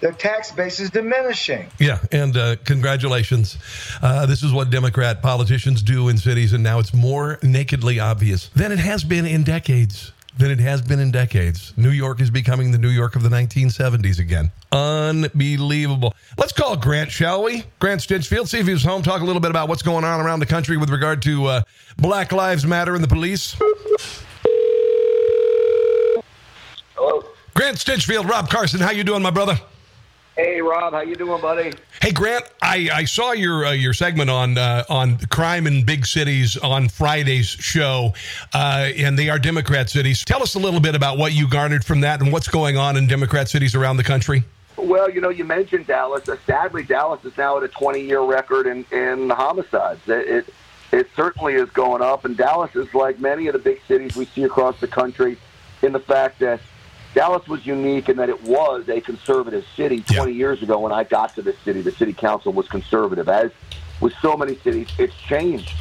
Their tax base is diminishing. Yeah, and uh, congratulations. Uh, this is what Democrat politicians do in cities, and now it's more nakedly obvious than it has been in decades. Than it has been in decades. New York is becoming the New York of the 1970s again. Unbelievable. Let's call Grant, shall we? Grant Stinchfield, see if he's home, talk a little bit about what's going on around the country with regard to uh, Black Lives Matter and the police. Hello. Grant Stinchfield, Rob Carson, how you doing, my brother? Hey, Rob, how you doing, buddy? Hey Grant, I, I saw your uh, your segment on uh, on crime in big cities on Friday's show, uh, and they are Democrat cities. Tell us a little bit about what you garnered from that and what's going on in Democrat cities around the country. Well, you know, you mentioned Dallas. Uh, sadly, Dallas is now at a 20-year record in, in homicides. It, it it certainly is going up, and Dallas is like many of the big cities we see across the country in the fact that Dallas was unique in that it was a conservative city 20 years ago when I got to this city. The city council was conservative. As with so many cities, it's changed.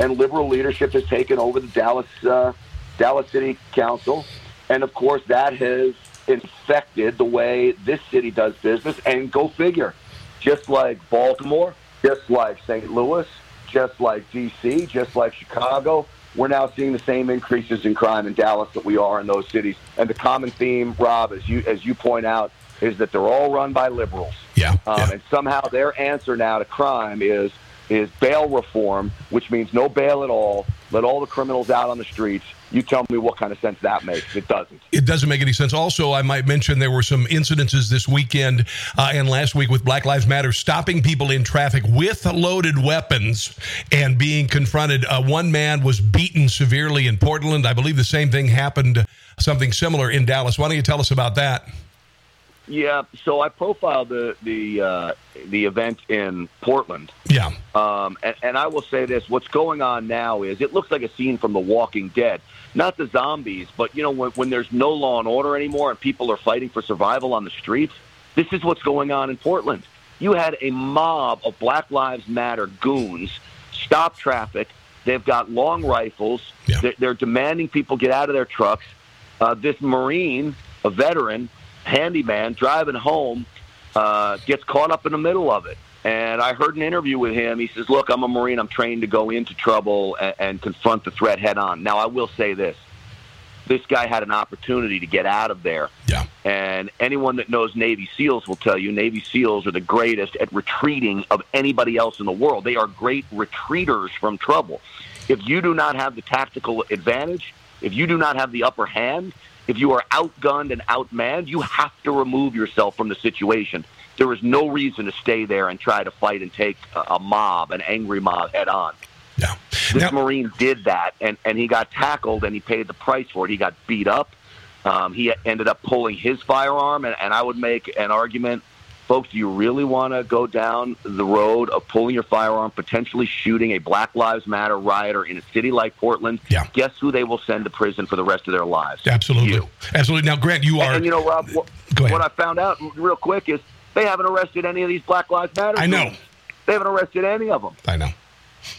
And liberal leadership has taken over the Dallas, uh, Dallas City Council. And of course, that has infected the way this city does business. And go figure, just like Baltimore, just like St. Louis, just like D.C., just like Chicago, we're now seeing the same increases in crime in Dallas that we are in those cities. And the common theme, Rob, as you as you point out, is that they're all run by liberals. Yeah. Um, And somehow their answer now to crime is is bail reform, which means no bail at all. Let all the criminals out on the streets. You tell me what kind of sense that makes. It doesn't. It doesn't make any sense. Also, I might mention there were some incidences this weekend uh, and last week with Black Lives Matter stopping people in traffic with loaded weapons and being confronted. Uh, one man was beaten severely in Portland. I believe the same thing happened, something similar in Dallas. Why don't you tell us about that? Yeah. So I profiled the the uh, the event in Portland. Yeah. Um, and, and I will say this: what's going on now is it looks like a scene from The Walking Dead. Not the zombies, but you know when, when there's no law and order anymore and people are fighting for survival on the streets. This is what's going on in Portland. You had a mob of Black Lives Matter goons stop traffic. They've got long rifles. They're, they're demanding people get out of their trucks. Uh, this Marine, a veteran, handyman, driving home, uh, gets caught up in the middle of it. And I heard an interview with him. He says, "Look, I'm a Marine. I'm trained to go into trouble and, and confront the threat head on." Now, I will say this: this guy had an opportunity to get out of there. Yeah. And anyone that knows Navy SEALs will tell you Navy SEALs are the greatest at retreating of anybody else in the world. They are great retreaters from trouble. If you do not have the tactical advantage, if you do not have the upper hand, if you are outgunned and outmanned, you have to remove yourself from the situation. There is no reason to stay there and try to fight and take a, mob, an angry mob, head on. Yeah. This Marine did that, and, and he got tackled, and he paid the price for it. He got beat up. Um, he ended up pulling his firearm, and, and I would make an argument folks, do you really want to go down the road of pulling your firearm, potentially shooting a Black Lives Matter rioter in a city like Portland? Yeah. Guess who they will send to prison for the rest of their lives? Absolutely. You. Absolutely. Now, Grant, you are. And, and you know, Rob, uh, what, Go ahead. what I found out real quick is they haven't arrested any of these Black Lives Matter. I know. dudes. They haven't arrested any of them. I know.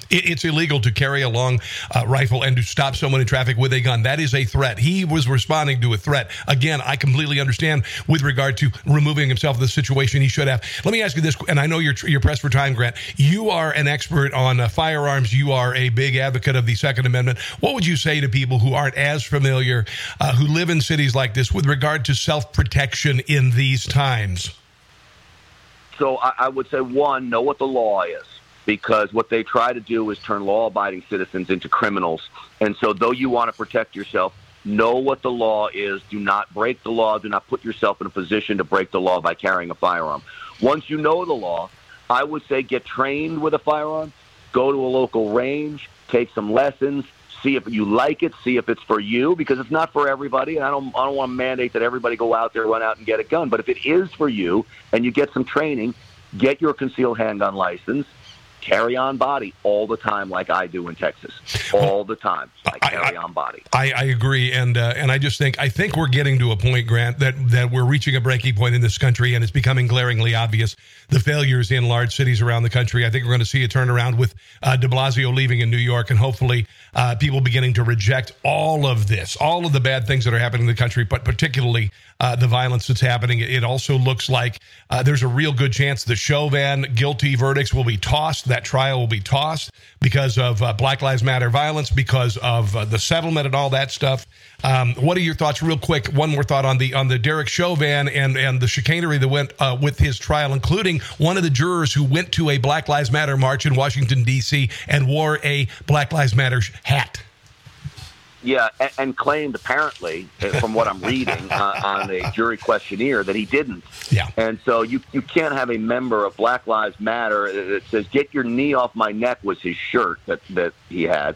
It, it's illegal to carry a long uh, rifle and to stop someone in traffic with a gun. That is a threat. He was responding to a threat. Again, I completely understand with regard to removing himself from the situation. He should have. Let me ask you this, and I know you're you're pressed for time, Grant. You are an expert on uh, firearms. You are a big advocate of the Second Amendment. What would you say to people who aren't as familiar, uh, who live in cities like this, with regard to self protection in these times? So I, I would say one, know what the law is. Because what they try to do is turn law abiding citizens into criminals. And so, though you want to protect yourself, know what the law is. Do not break the law. Do not put yourself in a position to break the law by carrying a firearm. Once you know the law, I would say get trained with a firearm, go to a local range, take some lessons, see if you like it, see if it's for you, because it's not for everybody. And I don't, I don't want to mandate that everybody go out there, run out and get a gun. But if it is for you and you get some training, get your concealed handgun license, carry on body all the time, like I do in Texas, all the time. I carry on body. I, I agree, and uh, and I just think I think we're getting to a point, Grant, that that we're reaching a breaking point in this country, and it's becoming glaringly obvious the failures in large cities around the country. I think we're going to see a turnaround with uh, De Blasio leaving in New York, and hopefully uh, people beginning to reject all of this, all of the bad things that are happening in the country, but particularly uh, the violence that's happening. It, also looks like uh, there's a real good chance the Chauvin guilty verdicts will be tossed. That trial will be tossed because of uh, Black Lives Matter violence, because of uh, the settlement and all that stuff. Um, what are your thoughts, real quick? One more thought on the on the Derek Chauvin and and the chicanery that went uh, with his trial, including one of the jurors who went to a Black Lives Matter march in Washington D.C. and wore a Black Lives Matter hat. Yeah, and, and claimed apparently, uh, from what I'm reading uh, on a jury questionnaire, that he didn't. Yeah. And so you you can't have a member of Black Lives Matter that says "Get your knee off my neck" was his shirt that that he had.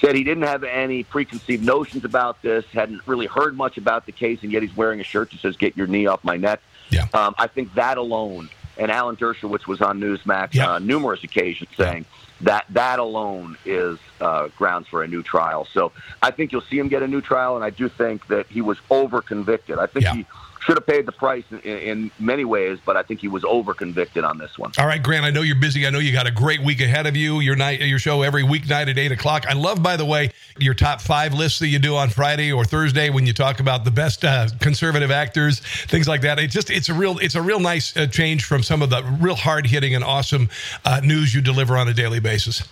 Said he didn't have any preconceived notions about this, hadn't really heard much about the case, and yet he's wearing a shirt that says "Get your knee off my neck." Yeah. Um, I think that alone, and Alan Dershowitz was on Newsmax Yeah. on numerous occasions saying that that alone is uh, grounds for a new trial. So I think you'll see him get a new trial, and I do think that he was over convicted. I think he should have paid the price in, in many ways, but I think he was over convicted on this one. All right, Grant. I know you're busy. I know you got a great week ahead of you. Your night, your show every weeknight at eight o'clock. I love, by the way, your top five lists that you do on Friday or Thursday when you talk about the best uh, conservative actors, things like that. It just it's a real it's a real nice uh, change from some of the real hard hitting and awesome uh, news you deliver on a daily basis.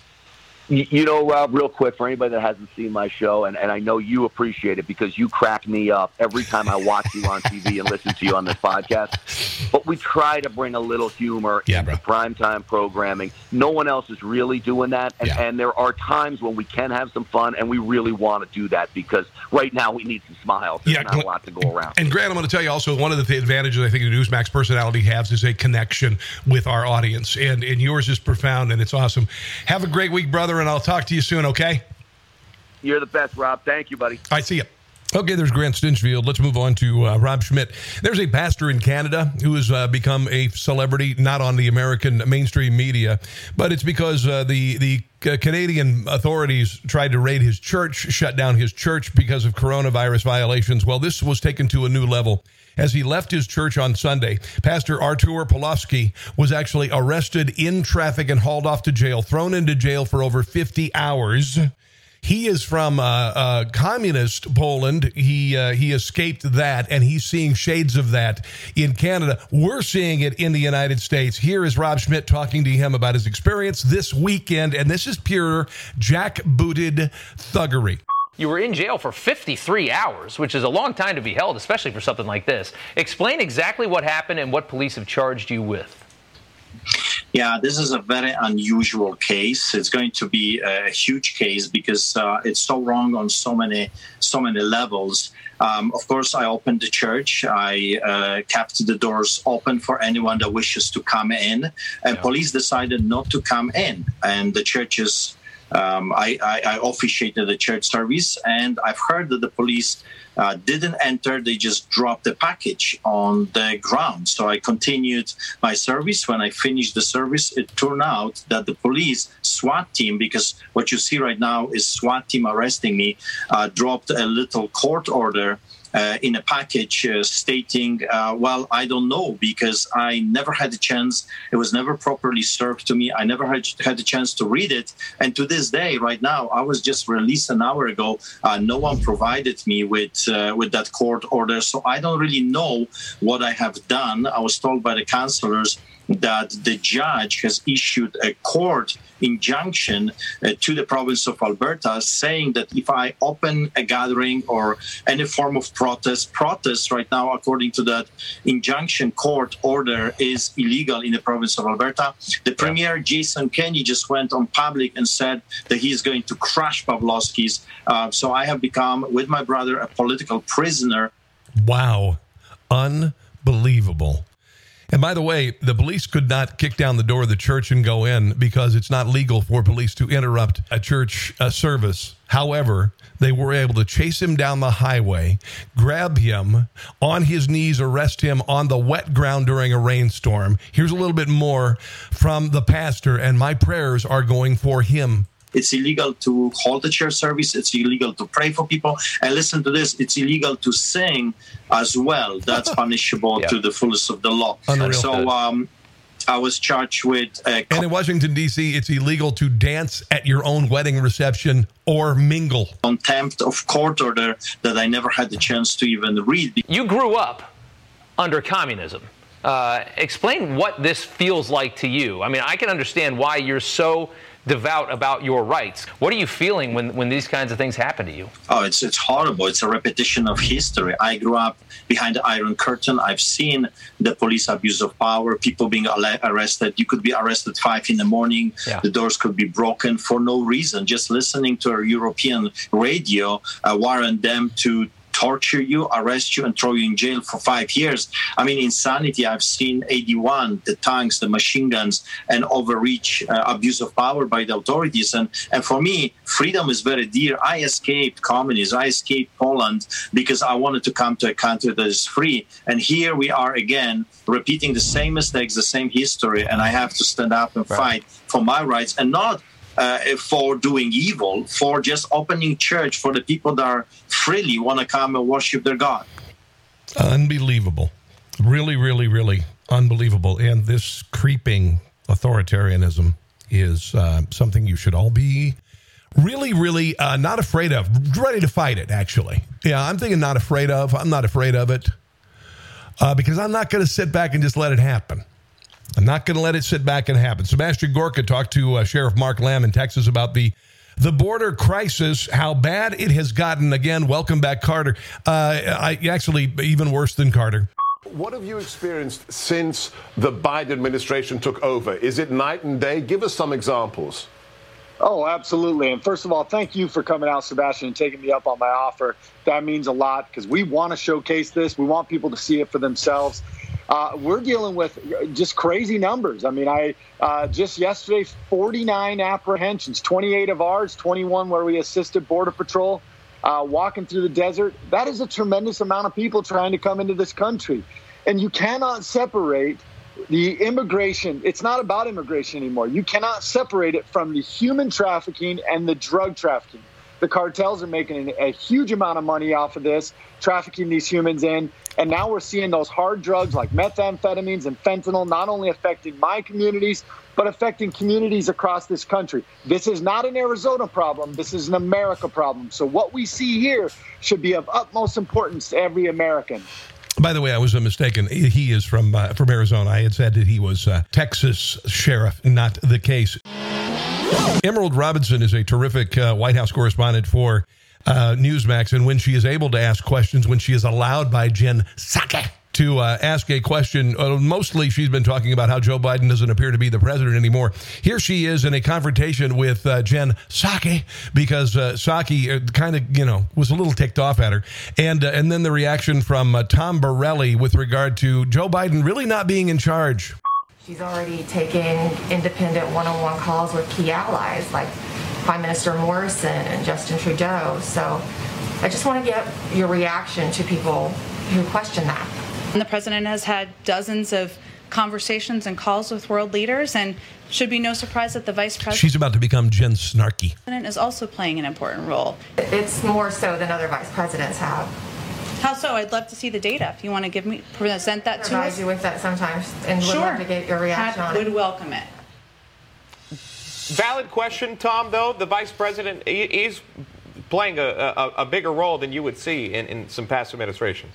You, know, Rob, real quick, for anybody that hasn't seen my show, and, and I know you appreciate it because you crack me up every time I watch you on TV and listen to you on this podcast. But we try to bring a little humor into primetime programming. No one else is really doing that. And, and there are times when we can have some fun, and we really want to do that because right now we need some smiles. There's Yeah, not a lot to go around. And Grant, I'm going to tell you also one of the advantages I think the Newsmax personality has is a connection with our audience, and and yours is profound and it's awesome. Have a great week, brother, and I'll talk to you soon. Okay. You're the best, Rob. Thank you, buddy. I see you. Okay, there's Grant Stinchfield. Let's move on to uh, Rob Schmidt. There's a pastor in Canada who has uh, become a celebrity, not on the American mainstream media, but it's because uh, the the uh, Canadian authorities tried to raid his church, shut down his church because of coronavirus violations. Well, this was taken to a new level. As he left his church on Sunday, Pastor Artur Pawlowski was actually arrested in traffic and hauled off to jail, thrown into jail for over 50 hours. He is from uh, uh, communist Poland. He uh, he escaped that, and he's seeing shades of that in Canada. We're seeing it in the United States. Here is Rob Schmidt talking to him about his experience this weekend, and this is pure jackbooted thuggery. You were in jail for 53 hours, which is a long time to be held, especially for something like this. Explain exactly what happened and what police have charged you with. Yeah, this is a very unusual case. It's going to be a huge case because uh, it's so wrong on so many so many levels. Um, of course, I opened the church. I uh, kept the doors open for anyone that wishes to come in. And yeah. police decided not to come in, and the church is um, I, I, I, officiated the church service, and I've heard that the police uh, didn't enter; they just dropped the package on the ground. So I continued my service. When I finished the service, it turned out that the police SWAT team, because what you see right now is SWAT team arresting me, uh, dropped a little court order uh, in a package uh, stating, uh, well, I don't know because I never had a chance. It was never properly served to me. I never had, had a chance to read it. And to this day, right now, I was just released an hour ago. Uh, no one provided me with uh, with that court order, so I don't really know what I have done. I was told by the counselors that the judge has issued a court injunction uh, to the province of Alberta saying that if I open a gathering or any form of protest, protest right now, according to that injunction court order, is illegal in the province of Alberta. The Premier Jason Kenney just went on public and said that he is going to crush Pawlowski's. Uh, so I have become, with my brother, a political prisoner. Wow. Unbelievable. And by the way, the police could not kick down the door of the church and go in because it's not legal for police to interrupt a church uh, service. However, they were able to chase him down the highway, grab him on his knees, arrest him on the wet ground during a rainstorm. Here's a little bit more from the pastor, and my prayers are going for him. It's illegal to hold a church service. It's illegal to pray for people. And listen to this: it's illegal to sing as well. That's punishable yeah. to the fullest of the law. Unreal. So. Um, I was charged with. Uh, and in Washington, D.C., it's illegal to dance at your own wedding reception or mingle. Contempt of court order that I never had the chance to even read. You grew up under communism. Uh, explain what this feels like to you. I mean, I can understand why you're so devout about your rights. What are you feeling when, when these kinds of things happen to you? Oh, it's it's horrible. It's a repetition of history. I grew up behind the Iron Curtain. I've seen the police abuse of power, people being arrested. You could be arrested five in the morning. Yeah. The doors could be broken for no reason. Just listening to a European radio uh, warrant them to torture you, arrest you, and throw you in jail for five years. I mean, insanity. I've seen 81, the tanks, the machine guns, and overreach, uh, abuse of power by the authorities. And, and for me, freedom is very dear. I escaped communism. I escaped Poland because I wanted to come to a country that is free. And here we are again, repeating the same mistakes, the same history. And I have to stand up and right. fight for my rights and not uh, for doing evil, for just opening church for the people that are freely want to come and worship their God. Unbelievable. Really, really, really unbelievable. And this creeping authoritarianism is uh, something you should all be really, really uh, not afraid of, ready to fight it, actually. Yeah, I'm thinking not afraid of. I'm not afraid of it uh, because I'm not going to sit back and just let it happen. I'm not going to let it sit back and happen. Sebastian Gorka talked to uh, Sheriff Mark Lamb in Texas about the the border crisis, how bad it has gotten. Again, welcome back, Carter. Uh, I, actually, even worse than Carter. What have you experienced since the Biden administration took over? Is it night and day? Give us some examples. Oh, absolutely. And first of all, thank you for coming out, Sebastian, and taking me up on my offer. That means a lot because we want to showcase this. We want people to see it for themselves uh, we're dealing with just crazy numbers. I mean, I uh, just yesterday, 49 apprehensions, 28 of ours, 21 where we assisted Border Patrol uh, walking through the desert. That is a tremendous amount of people trying to come into this country. And you cannot separate the immigration. It's not about immigration anymore. You cannot separate it from the human trafficking and the drug trafficking. The cartels are making a huge amount of money off of this, trafficking these humans in. And now we're seeing those hard drugs like methamphetamines and fentanyl not only affecting my communities, but affecting communities across this country. This is not an Arizona problem. This is an America problem. So what we see here should be of utmost importance to every American. By the way, I was mistaken. He is from uh, from Arizona. I had said that he was uh, Texas sheriff, not the case. Emerald Robinson is a terrific uh, White House correspondent for uh, Newsmax, and when she is able to ask questions, when she is allowed by Jen Psaki to uh, ask a question. Uh, mostly, she's been talking about how Joe Biden doesn't appear to be the president anymore. Here she is in a confrontation with uh, Jen Psaki because uh, Psaki uh, kind of, you know, was a little ticked off at her, and uh, and then the reaction from uh, Tom Borelli with regard to Joe Biden really not being in charge. She's already taken independent one-on-one calls with key allies like Prime Minister Morrison and Justin Trudeau. So I just want to get your reaction to people who question that. And the president has had dozens of conversations and calls with world leaders, and should be no surprise that the vice president. She's about to become Jen Snarky. is also playing an important role. It's more so than other vice presidents have. How so? I'd love to see the data. If you want to give me present that to Provide us. you with that sometimes, and would Sure. love to get your reaction Had- on it. Would welcome it. Valid question, Tom, though. The vice president, he, he's playing a, a, a bigger role than you would see in, in some past administrations.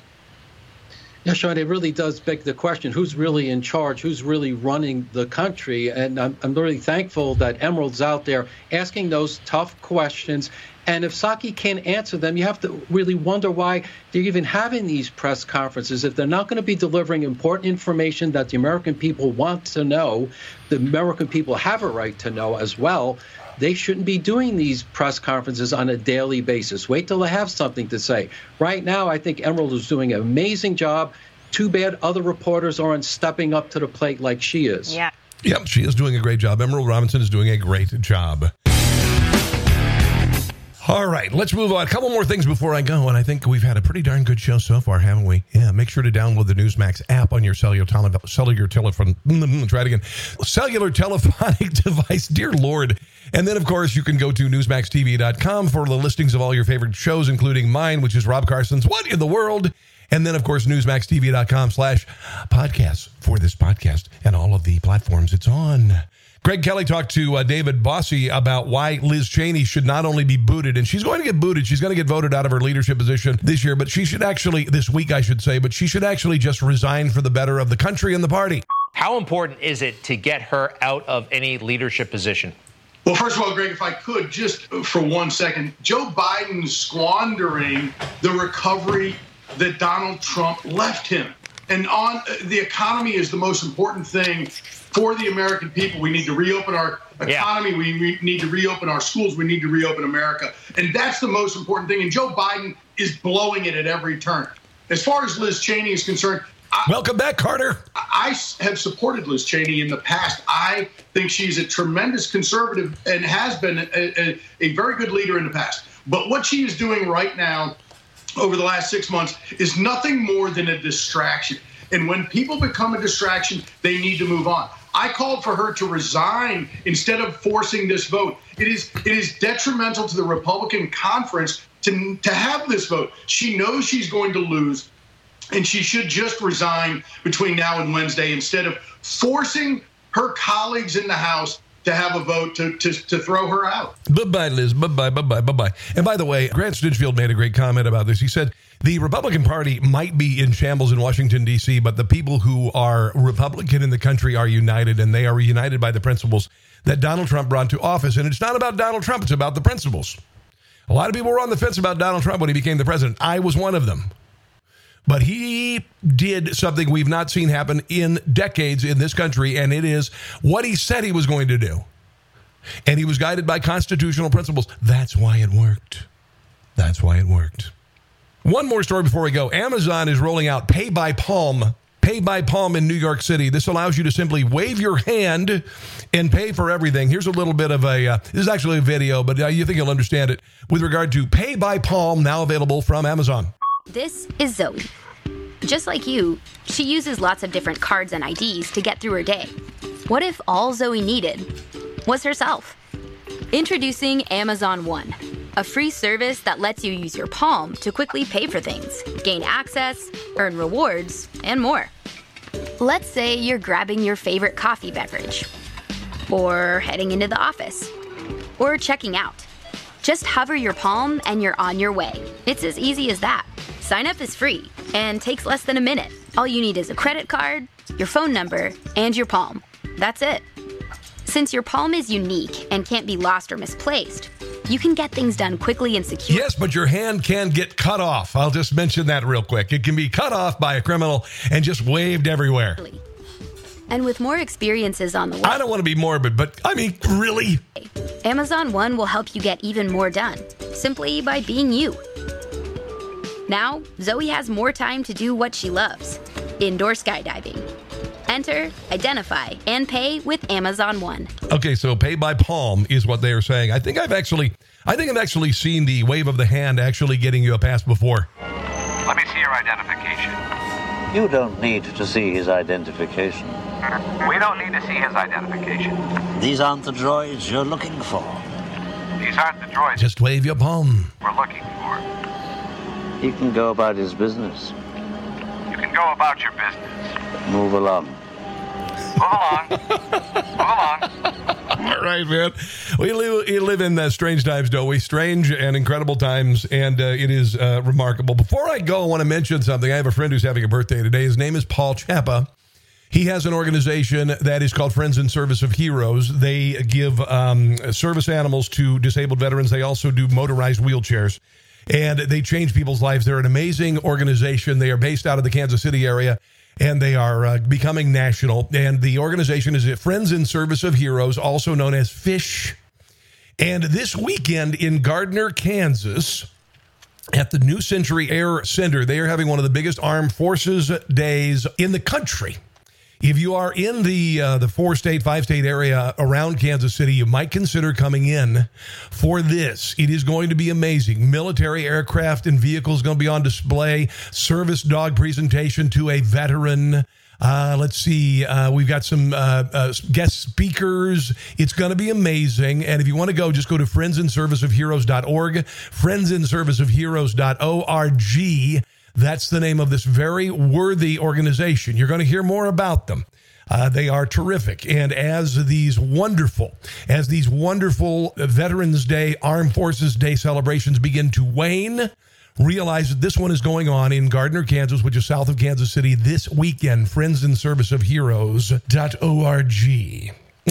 Yeah, Sean, it really does beg the question who's really in charge? Who's really running the country? And I'm, I'm really thankful that Emerald's out there asking those tough questions. And if Psaki can't answer them, you have to really wonder why they're even having these press conferences. If they're not going to be delivering important information that the American people want to know, the American people have a right to know as well. They shouldn't be doing these press conferences on a daily basis. Wait till they have something to say. Right now, I think Emerald is doing an amazing job. Too bad other reporters aren't stepping up to the plate like she is. Yeah. Yep, she is doing a great job. Emerald Robinson is doing a great job. All right, let's move on. A couple more things before I go, and I think we've had a pretty darn good show so far, haven't we? Yeah, make sure to download the Newsmax app on your cellular, tele- cellular telephone. Try it again. Cellular telephonic device. Dear Lord. And then, of course, you can go to newsmaxtv.com for the listings of all your favorite shows, including mine, which is Rob Carson's What in the World? And then, of course, newsmaxtv.com slash podcasts for this podcast and all of the platforms it's on. Greg Kelly talked to uh, David Bossie about why Liz Cheney should not only be booted, and she's going to get booted. She's going to get voted out of her leadership position this year, but she should actually, this week, I should say, but she should actually just resign for the better of the country and the party. How important is it to get her out of any leadership position? Well, first of all, Greg, if I could, just for one second, Joe Biden squandering the recovery that Donald Trump left him. And on the economy is the most important thing for the American people. We need to reopen our economy. We re- need to reopen our schools. We need to reopen America. And that's the most important thing. And Joe Biden is blowing it at every turn. As far as Liz Cheney is concerned, Welcome back, Carter. I have supported Liz Cheney in the past. I think she's a tremendous conservative and has been a, a, a very good leader in the past. But what she is doing right now over the last six months is nothing more than a distraction. And when people become a distraction, they need to move on. I called for her to resign instead of forcing this vote. It is it is detrimental to the Republican conference to, to have this vote. She knows she's going to lose and she should just resign between now and Wednesday instead of forcing her colleagues in the House to have a vote to, to, to throw her out. Bye bye, Liz. Bye bye, bye bye, bye bye. And by the way, Grant Stinchfield made a great comment about this. He said the Republican Party might be in shambles in Washington, D.C., but the people who are Republican in the country are united, and they are united by the principles that Donald Trump brought to office. And it's not about Donald Trump, it's about the principles. A lot of people were on the fence about Donald Trump when he became the president. I was one of them. But he did something we've not seen happen in decades in this country, and it is what he said he was going to do. And he was guided by constitutional principles. That's why it worked. That's why it worked. One more story before we go. Amazon is rolling out Pay by Palm. Pay by Palm in New York City. This allows you to simply wave your hand and pay for everything. Here's a little bit of a, uh, this is actually a video, but uh, you think you'll understand it with regard to Pay by Palm, now available from Amazon. This is Zoe. Just like you, she uses lots of different cards and IDs to get through her day. What if all Zoe needed was herself? Introducing Amazon One, a free service that lets you use your palm to quickly pay for things, gain access, earn rewards, and more. Let's say you're grabbing your favorite coffee beverage, or heading into the office, or checking out. Just hover your palm and you're on your way. It's as easy as that. Sign up is free and takes less than a minute. All you need is a credit card, your phone number, and your palm. That's it. Since your palm is unique and can't be lost or misplaced, you can get things done quickly and securely. Yes, but your hand can get cut off. I'll just mention that real quick. It can be cut off by a criminal and just waved everywhere. And with more experiences on the way, I don't want to be morbid, but I mean, really? Amazon One will help you get even more done simply by being you. Now, Zoe has more time to do what she loves indoor skydiving. Enter, identify, and pay with Amazon One. Okay, so pay by palm is what they are saying. I think I've actually, I think I've actually seen the wave of the hand actually getting you a pass before. Let me see your identification. You don't need to see his identification. We don't need to see his identification. These aren't the droids you're looking for. These aren't the droids Just wave your palm. we're looking for. He can go about his business. You can go about your business. Move along. Move along. Move along. All right, man. We live, we live in uh, strange times, don't we? Strange and incredible times, and uh, it is uh, remarkable. Before I go, I want to mention something. I have a friend who's having a birthday today. His name is Paul Chappa. He has an organization that is called Friends in Service of Heroes. They give um, service animals to disabled veterans. They also do motorized wheelchairs, and they change people's lives. They're an amazing organization. They are based out of the Kansas City area, and they are uh, becoming national. And the organization is Friends in Service of Heroes, also known as FISH. And this weekend in Gardner, Kansas, at the New Century Air Center, they are having one of the biggest armed forces days in the country. If you are in the uh, the four state, five state area around Kansas City, you might consider coming in for this. It is going to be amazing. Military aircraft and vehicles going to be on display. Service dog presentation to a veteran. Uh, let's see. Uh, we've got some uh, uh, guest speakers. It's going to be amazing. And if you want to go, just go to friendsinserviceofheroes.org, friendsinserviceofheroes.org. That's the name of this very worthy organization. You're going to hear more about them. Uh, they are terrific. And as these wonderful, as these wonderful Veterans Day, Armed Forces Day celebrations begin to wane, realize that this one is going on in Gardner, Kansas, which is south of Kansas City this weekend. Friends in Service of Heroes.org.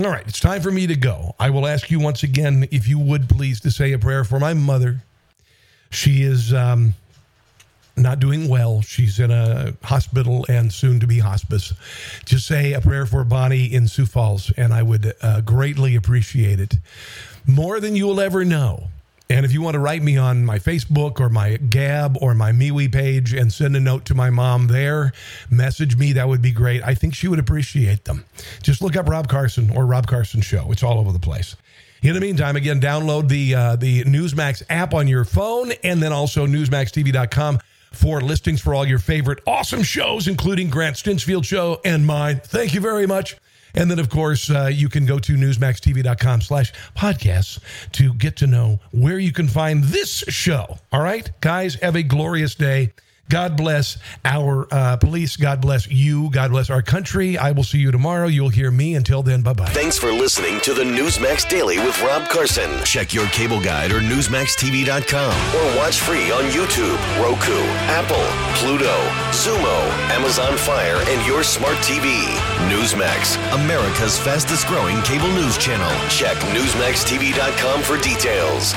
All right, it's time for me to go. I will ask you once again, if you would please, to say a prayer for my mother. She is um, not doing well. She's in a hospital and soon to be hospice. Just say a prayer for Bonnie in Sioux Falls, and I would uh, greatly appreciate it. More than you will ever know. And if you want to write me on my Facebook or my Gab or my MeWe page and send a note to my mom there, message me, that would be great. I think she would appreciate them. Just look up Rob Carson or Rob Carson Show. It's all over the place. In the meantime, again, download the uh, the Newsmax app on your phone and then also newsmaxtv.com for listings for all your favorite awesome shows, including Grant Stinchfield Show and mine. Thank you very much. And then, of course, uh, you can go to newsmaxtv.com slash podcasts to get to know where you can find this show. All right, guys, have a glorious day. God bless our uh, police. God bless you. God bless our country. I will see you tomorrow. You'll hear me. Until then, bye bye. Thanks for listening to the Newsmax Daily with Rob Carson. Check your cable guide or NewsmaxTV.com or watch free on YouTube, Roku, Apple, Pluto, Xumo, Amazon Fire, and your smart TV. Newsmax, America's fastest growing cable news channel. Check NewsmaxTV.com for details.